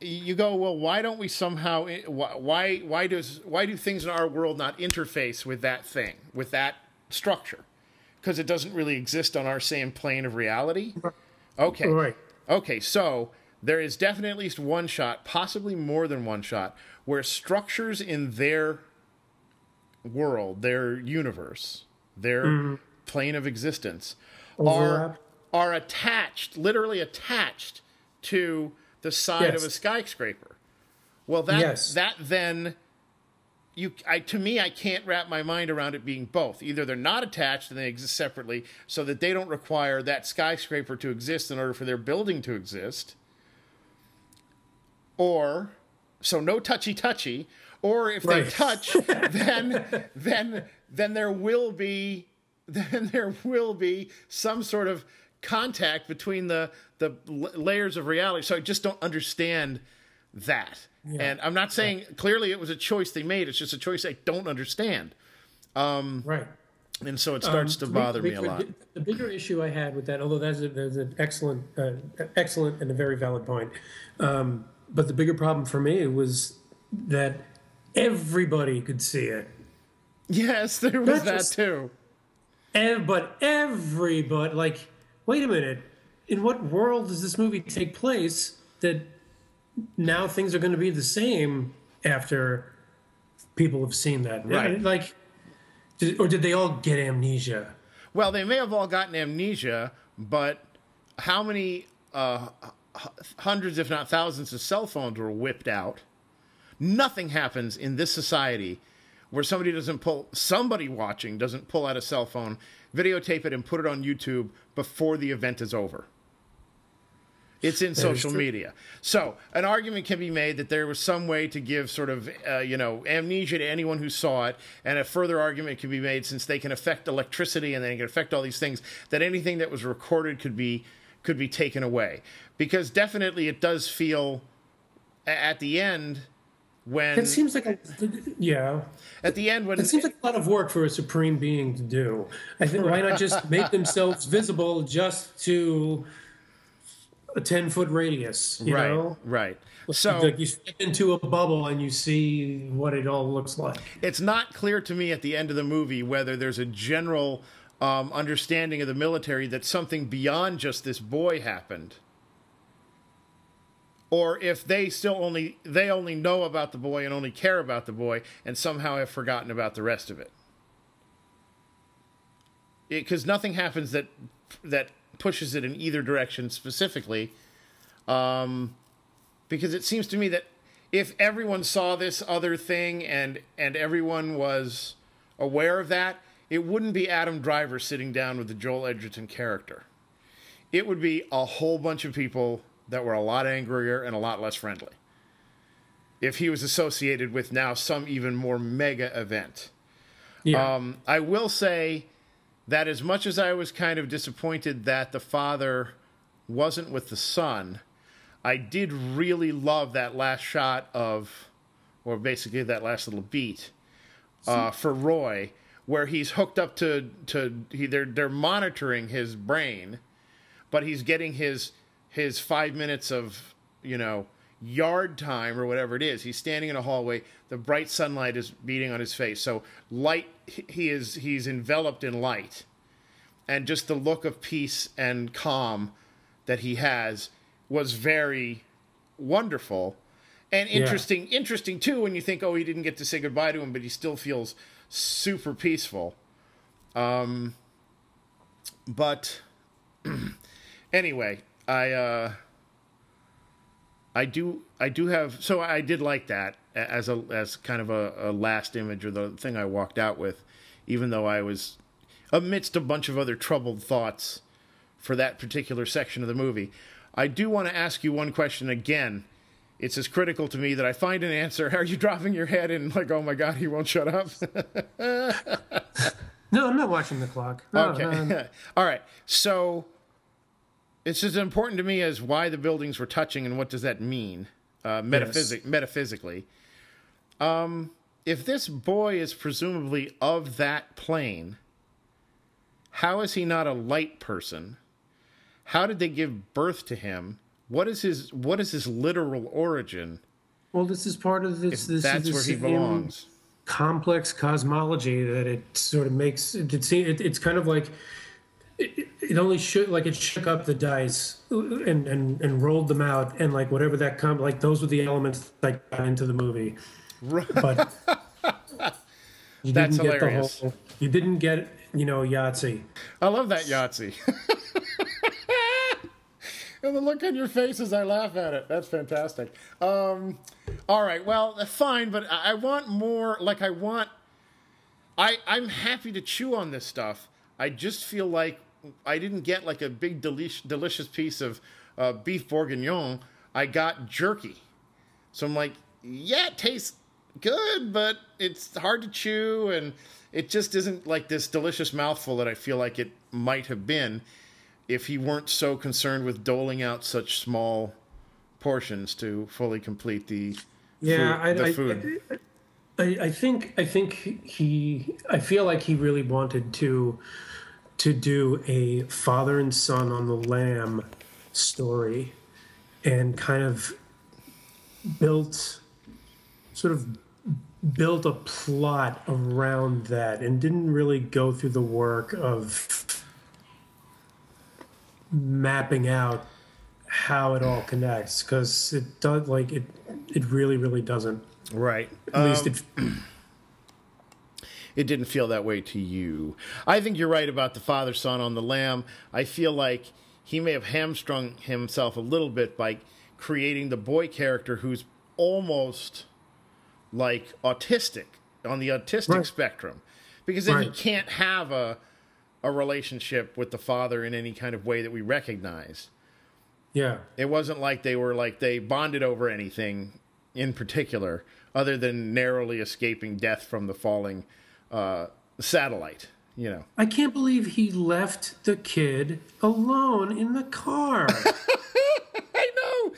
you go, well, why don't we somehow eh, why why does why do things in our world not interface with that thing, with that structure? Because it doesn't really exist on our same plane of reality. Okay. Right. Okay, so there is definitely at least one shot, possibly more than one shot, where structures in their world, their universe, their mm-hmm. plane of existence are are attached, literally attached to the side of a skyscraper. Well, that Yes. that then you I to me I can't wrap my mind around it being both. Either they're not attached and they exist separately so that they don't require that skyscraper to exist in order for their building to exist. Or so no touchy touchy or if they touch then then then there will be then there will be some sort of contact between the the layers of reality. So i just don't understand that. And i'm not saying clearly it was a choice they made. It's just a choice i don't understand. Right. and so it starts to Um, bother the me a lot. The bigger issue I had with that, although that's, a, that's an excellent, uh, excellent and a very valid point, um, but the bigger problem for me was that everybody could see it. yes there was Not that just- too. Ev- but everybody, like, wait a minute, in what world does this movie take place that now things are going to be the same after people have seen that? Right. Like, did, or did they all get amnesia? Well, they may have all gotten amnesia, but how many uh, hundreds, if not thousands, of cell phones were whipped out? Nothing happens in this society where somebody doesn't pull, somebody watching doesn't pull out a cell phone, videotape it, and put it on YouTube before the event is over. It's in social media. So, an argument can be made that there was some way to give sort of, uh, you know, amnesia to anyone who saw it, and a further argument can be made since they can affect electricity and they can affect all these things that anything that was recorded could be could be taken away. Because definitely, it does feel at the end when It seems like a, yeah. at the end when It seems like a lot of work for a supreme being to do. I think why not just make themselves visible just to a ten foot radius? You right, know, right. So like you step into a bubble and you see what it all looks like. it's not clear to me at the end of the movie whether there's a general um, understanding of the military that something beyond just this boy happened or if they still only they only know about the boy and only care about the boy and somehow have forgotten about the rest of it because nothing happens that that pushes it in either direction specifically um, because it seems to me that if everyone saw this other thing and and everyone was aware of that, it wouldn't be Adam Driver sitting down with the Joel Edgerton character. It would be a whole bunch of people that were a lot angrier and a lot less friendly. If he was associated with now some even more mega event. Yeah, Um, I will say that as much as I was kind of disappointed that the father wasn't with the son, I did really love that last shot of, or basically that last little beat uh, for Roy, where he's hooked up to to he, they're they're monitoring his brain, but he's getting his his five minutes of you know yard time or whatever it is. He's standing in a hallway. The bright sunlight is beating on his face. So light, he is he's enveloped in light, and just the look of peace and calm that he has was very wonderful and interesting. Interesting too when you think, oh, he didn't get to say goodbye to him, but he still feels super peaceful. Um, but anyway, I uh, I do I do have so I did like that as a as kind of a, a last image or the thing I walked out with, even though I was amidst a bunch of other troubled thoughts for that particular section of the movie. I do want to ask you one question again. It's as critical to me that I find an answer. Are you dropping your head and like, oh my god, he won't shut up? no, I'm not watching the clock. No, Okay. no, All right. So it's as important to me as why the buildings were touching and what does that mean uh, metaphysic- metaphysically. Um, if this boy is presumably of that plane, how is he not a light person? How did they give birth to him what is his what is his literal origin? Well, this is part of this. this That's is where he belongs. Complex cosmology that it sort of makes it. It, it it's kind of like it, it only shook like it shook up the dice and, and and rolled them out and like whatever that come like those were the elements that got into the movie. But you That's didn't get hilarious. the whole. You didn't get you know Yahtzee. I love that Yahtzee. and the look on your face as I laugh at it. That's fantastic. Um, all right, well, fine, but I I want more. Like, I want. I I'm happy to chew on this stuff. I just feel like I didn't get like a big delish, delicious piece of uh, beef bourguignon. I got jerky. So I'm like, yeah, it tastes good, but it's hard to chew, and it just isn't like this delicious mouthful that I feel like it might have been if he weren't so concerned with doling out such small portions to fully complete the Yeah, food, I, the I, food. I, I think I think he I feel like he really wanted to to do a father and son on the lam story and kind of built sort of built a plot around that and didn't really go through the work of mapping out how it all connects because it does like it it really really doesn't right. at least Um, it it didn't feel that way to you. I think you're right about the father son on the lam. I feel like he may have hamstrung himself a little bit by creating the boy character who's almost like autistic on the autistic Right. spectrum because then he can't have a a relationship with the father in any kind of way that we recognize. yeah It wasn't like they were like they bonded over anything in particular, other than narrowly escaping death from the falling uh, satellite. You know, I can't believe he left the kid alone in the car. I know,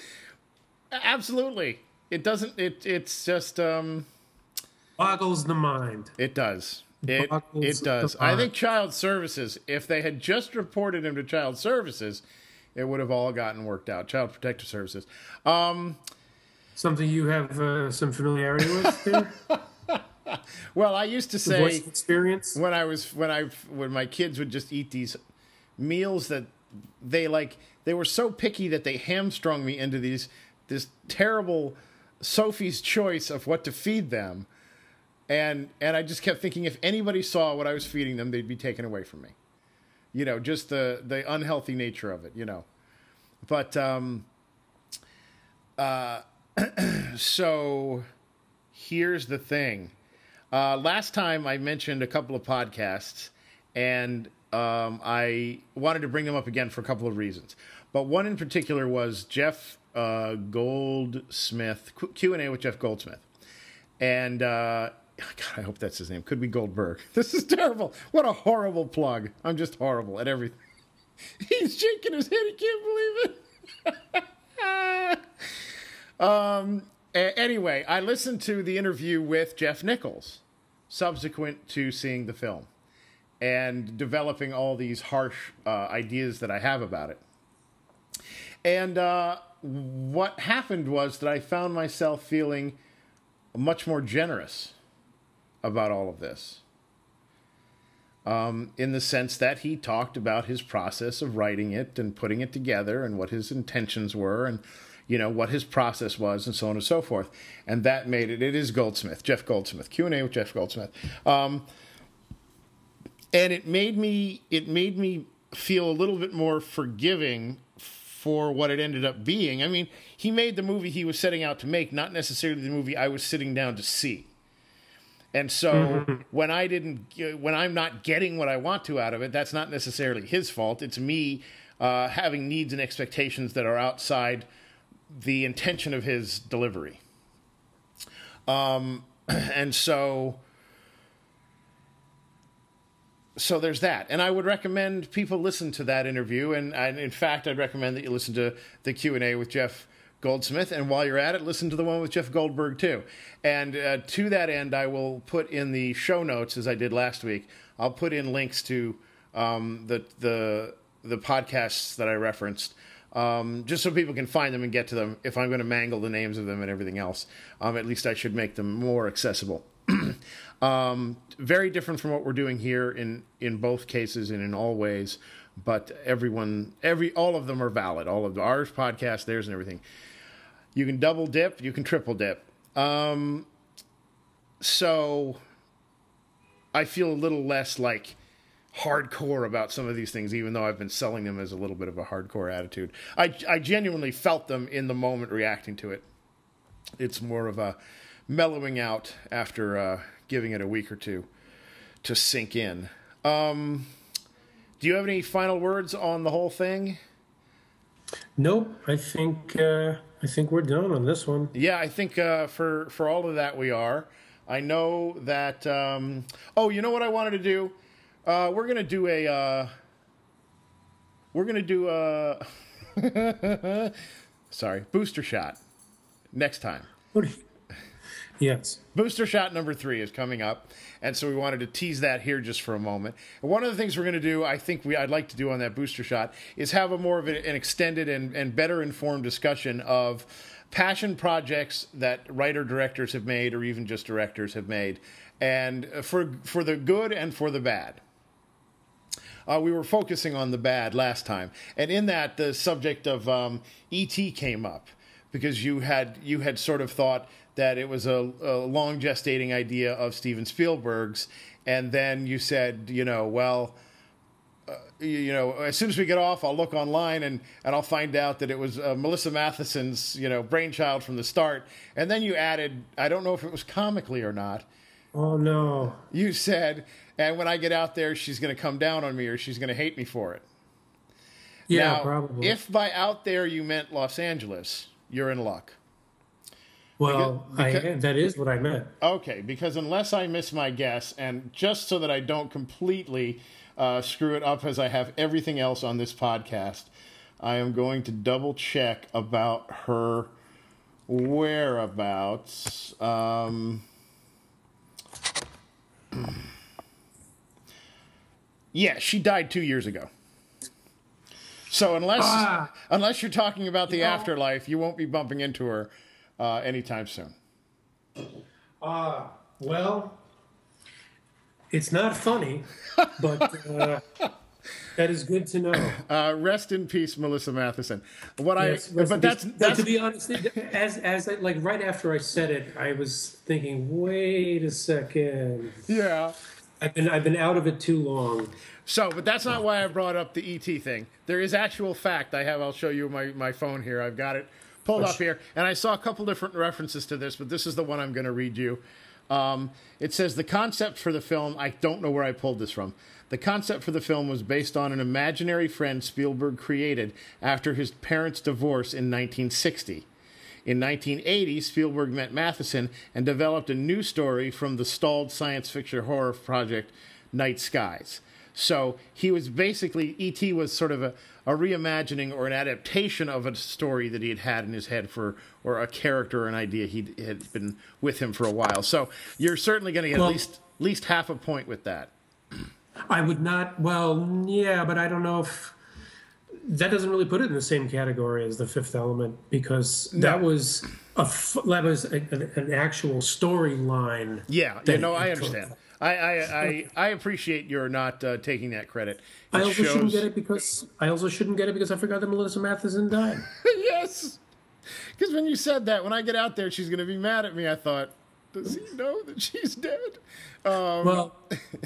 absolutely. It doesn't. It it's just um. Boggles the mind. It does. It Boggles it does. I think Child Services. If they had just reported him to Child Services, it would have all gotten worked out. Child Protective Services. Um. Something you have uh, some familiarity with there? Well, I used to say experience? when I was when I when my kids would just eat these meals that they like they were so picky that they hamstrung me into these this terrible Sophie's choice of what to feed them. And and I just kept thinking if anybody saw what I was feeding them, they'd be taken away from me. You know, just the the unhealthy nature of it, you know. But um uh so here's the thing. Uh, last time I mentioned a couple of podcasts, and um, I wanted to bring them up again for a couple of reasons. But one in particular was Jeff uh, Goldsmith Q and A with Jeff Goldsmith, and uh, God, I hope that's his name. Could be Goldberg. This is terrible. What a horrible plug. I'm just horrible at everything. He's shaking his head. He can't believe it. um. anyway, I listened to the interview with Jeff Nichols subsequent to seeing the film and developing all these harsh uh, ideas that I have about it. And uh, what happened was that I found myself feeling much more generous about all of this. Um, in the sense that he talked about his process of writing it and putting it together and what his intentions were and you know what his process was and so on and so forth. And that made it it is goldsmith jeff goldsmith q&a with jeff goldsmith. Um, and it made me it made me feel a little bit more forgiving for what it ended up being. I mean he made the movie he was setting out to make not necessarily the movie i was sitting down to see. And so when I didn't, when I'm not getting what I want to out of it, that's not necessarily his fault. It's me uh, having needs and expectations that are outside the intention of his delivery. Um, and so, so there's that. And I would recommend people listen to that interview. And, and in fact, I'd recommend that you listen to the Q and A with Jeff Goldsmith. And while you're at it, listen to the one with Jeff Goldberg too. And uh, to that end, I will put in the show notes as I did last week. I'll put in links to um, the the the podcasts that I referenced. Um, just so people can find them and get to them. If I'm going to mangle the names of them and everything else, um, at least I should make them more accessible. um, very different from what we're doing here in in both cases and in all ways. But everyone, every all of them are valid. All of the ours podcast, theirs, and everything. You can double dip. You can triple dip. Um, so I feel a little less like hardcore about some of these things, even though I've been selling them as a little bit of a hardcore attitude. I, I genuinely felt them in the moment reacting to it. It's more of a mellowing out after uh, giving it a week or two to sink in. Um, do you have any final words on the whole thing? Nope. I think uh, I think we're done on this one. Yeah, I think uh, for for all of that we are. I know that. Um, oh, you know what I wanted to do? Uh, we're gonna do a. Uh, we're gonna do a. sorry, booster shot next time. Yes. Booster shot number three is coming up, and so we wanted to tease that here just for a moment. And one of the things we're going to do, I think we I'd like to do on that booster shot, is have a more of an extended and, and better informed discussion of passion projects that writer directors have made, or even just directors have made, and for for the good and for the bad. Uh, we were focusing on the bad last time, and in that the subject of um, ET came up because you had you had sort of thought that it was a, a long gestating idea of Steven Spielberg's, and then you said, you know, well. Uh, you know, as soon as we get off, I'll look online and, and I'll find out that it was uh, Melissa Mathison's, you know, brainchild from the start. And then you added, I don't know if it was comically or not. Oh no. You said, and when I get out there, she's going to come down on me or she's going to hate me for it. Yeah, now, probably. If by out there you meant Los Angeles, you're in luck. well, because- I, that is what I meant. Okay, because unless I miss my guess, and just so that I don't completely uh, screw it up as I have everything else on this podcast, I am going to double check about her whereabouts. Um, yeah, she died two years ago. So unless Ah. unless you're talking about the afterlife, you won't be bumping into her uh, anytime soon. Ah, well, it's not funny, but uh, that is good to know. Uh, rest in peace, Melissa Mathison. What Yes, I but that's. That's to be honest. As as I, like right after I said it, I was thinking, wait a second. yeah. I've been I've been out of it too long. So, but that's not why I brought up the ET thing. There is actual fact. I have. I'll show you my my phone here. I've got it pulled up here, and I saw a couple different references to this, but this is the one I'm going to read you. Um, it says the concept for the film. I don't know where I pulled this from. The concept for the film was based on an imaginary friend Spielberg created after his parents' divorce in 1960. In 1980, Spielberg met Mathison and developed a new story from the stalled science fiction horror project Night Skies. So he was basically, E.T. was sort of a, a reimagining or an adaptation of a story that he had had in his head for, or a character or an idea he had been with him for a while. So you're certainly going to get Well- at least, at least half a point with that. I would not. Well, yeah, but I don't know if that doesn't really put it in the same category as the Fifth Element because that was a f- that was a, an, actual storyline. Yeah, you know, I understand. I, I, I, I appreciate your not uh, taking that credit. It I also shouldn't get it because I also shouldn't get it because I forgot that Melissa Mathison died. yes. Because when you said that, when I get out there, she's going to be mad at me. I thought, does he know that she's dead? Um, Well,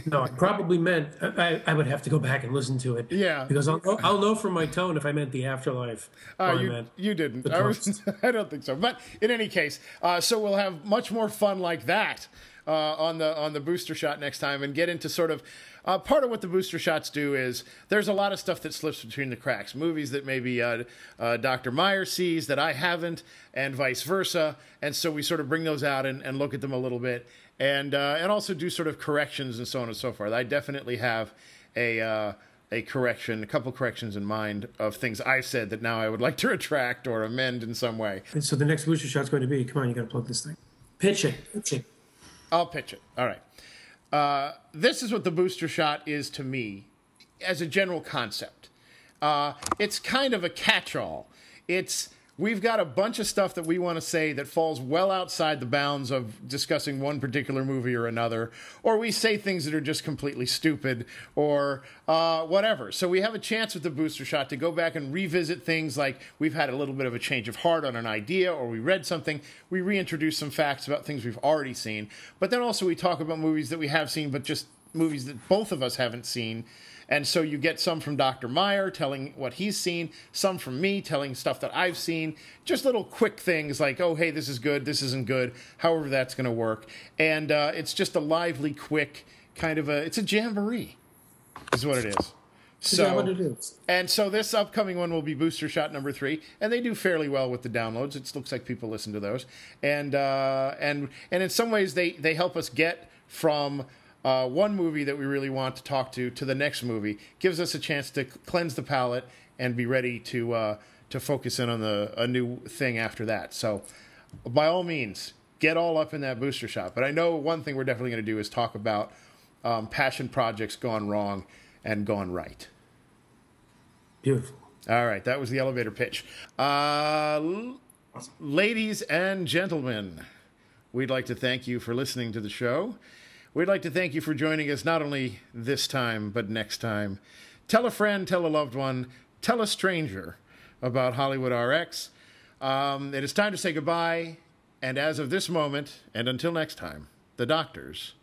no, I probably meant I, I would have to go back and listen to it. Yeah. because I'll know, I'll know from my tone if I meant the afterlife. Uh, you, meant you didn't. I, was. I don't think so. But in any case, uh, so we'll have much more fun like that uh, on the on the booster shot next time, and get into sort of uh, part of what the booster shots do is there's a lot of stuff that slips between the cracks. Movies that maybe uh, uh, Dr. Meyer sees that I haven't, and vice versa. And so we sort of bring those out and, and look at them a little bit, and uh, and also do sort of corrections and so on and so forth. I definitely have a. Uh, a correction, a couple corrections in mind of things I've said that now I would like to retract or amend in some way. so the next booster shot's going to be. Come on, you got to plug this thing. Pitch it. Pitch it. I'll pitch it. All right. Uh, this is what the booster shot is to me as a general concept. Uh, it's kind of a catch-all. It's we've got a bunch of stuff that we want to say that falls well outside the bounds of discussing one particular movie or another, or we say things that are just completely stupid or uh, whatever. So we have a chance with the booster shot to go back and revisit things like we've had a little bit of a change of heart on an idea or we read something, we reintroduce some facts about things we've already seen, but then also we talk about movies that we have seen but just movies that both of us haven't seen and so you get some from Dr. Meyer telling what he's seen, some from me telling stuff that I've seen, just little quick things like, oh, hey, this is good, this isn't good, however that's going to work. And uh, it's just a lively, quick kind of a, it's a jamboree, is what it is. So, yeah, what it is. and so this upcoming one will be Booster Shot number three, and they do fairly well with the downloads. It looks like people listen to those, and uh, and and in some ways they they help us get from uh, one movie that we really want to talk to to the next movie gives us a chance to cleanse the palate and be ready to uh, to focus in on the a new thing after that. So, by all means, get all up in that booster shot. But I know one thing we're definitely going to do is talk about um, passion projects gone wrong and gone right. Beautiful. All right, that was the elevator pitch. Uh, l- ladies and gentlemen, we'd like to thank you for listening to the show. We'd like to thank you for joining us not only this time, but next time. Tell a friend, tell a loved one, tell a stranger about Hollywood RX. Um, it is time to say goodbye, and as of this moment, and until next time, the doctors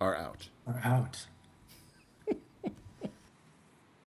are out. Are out.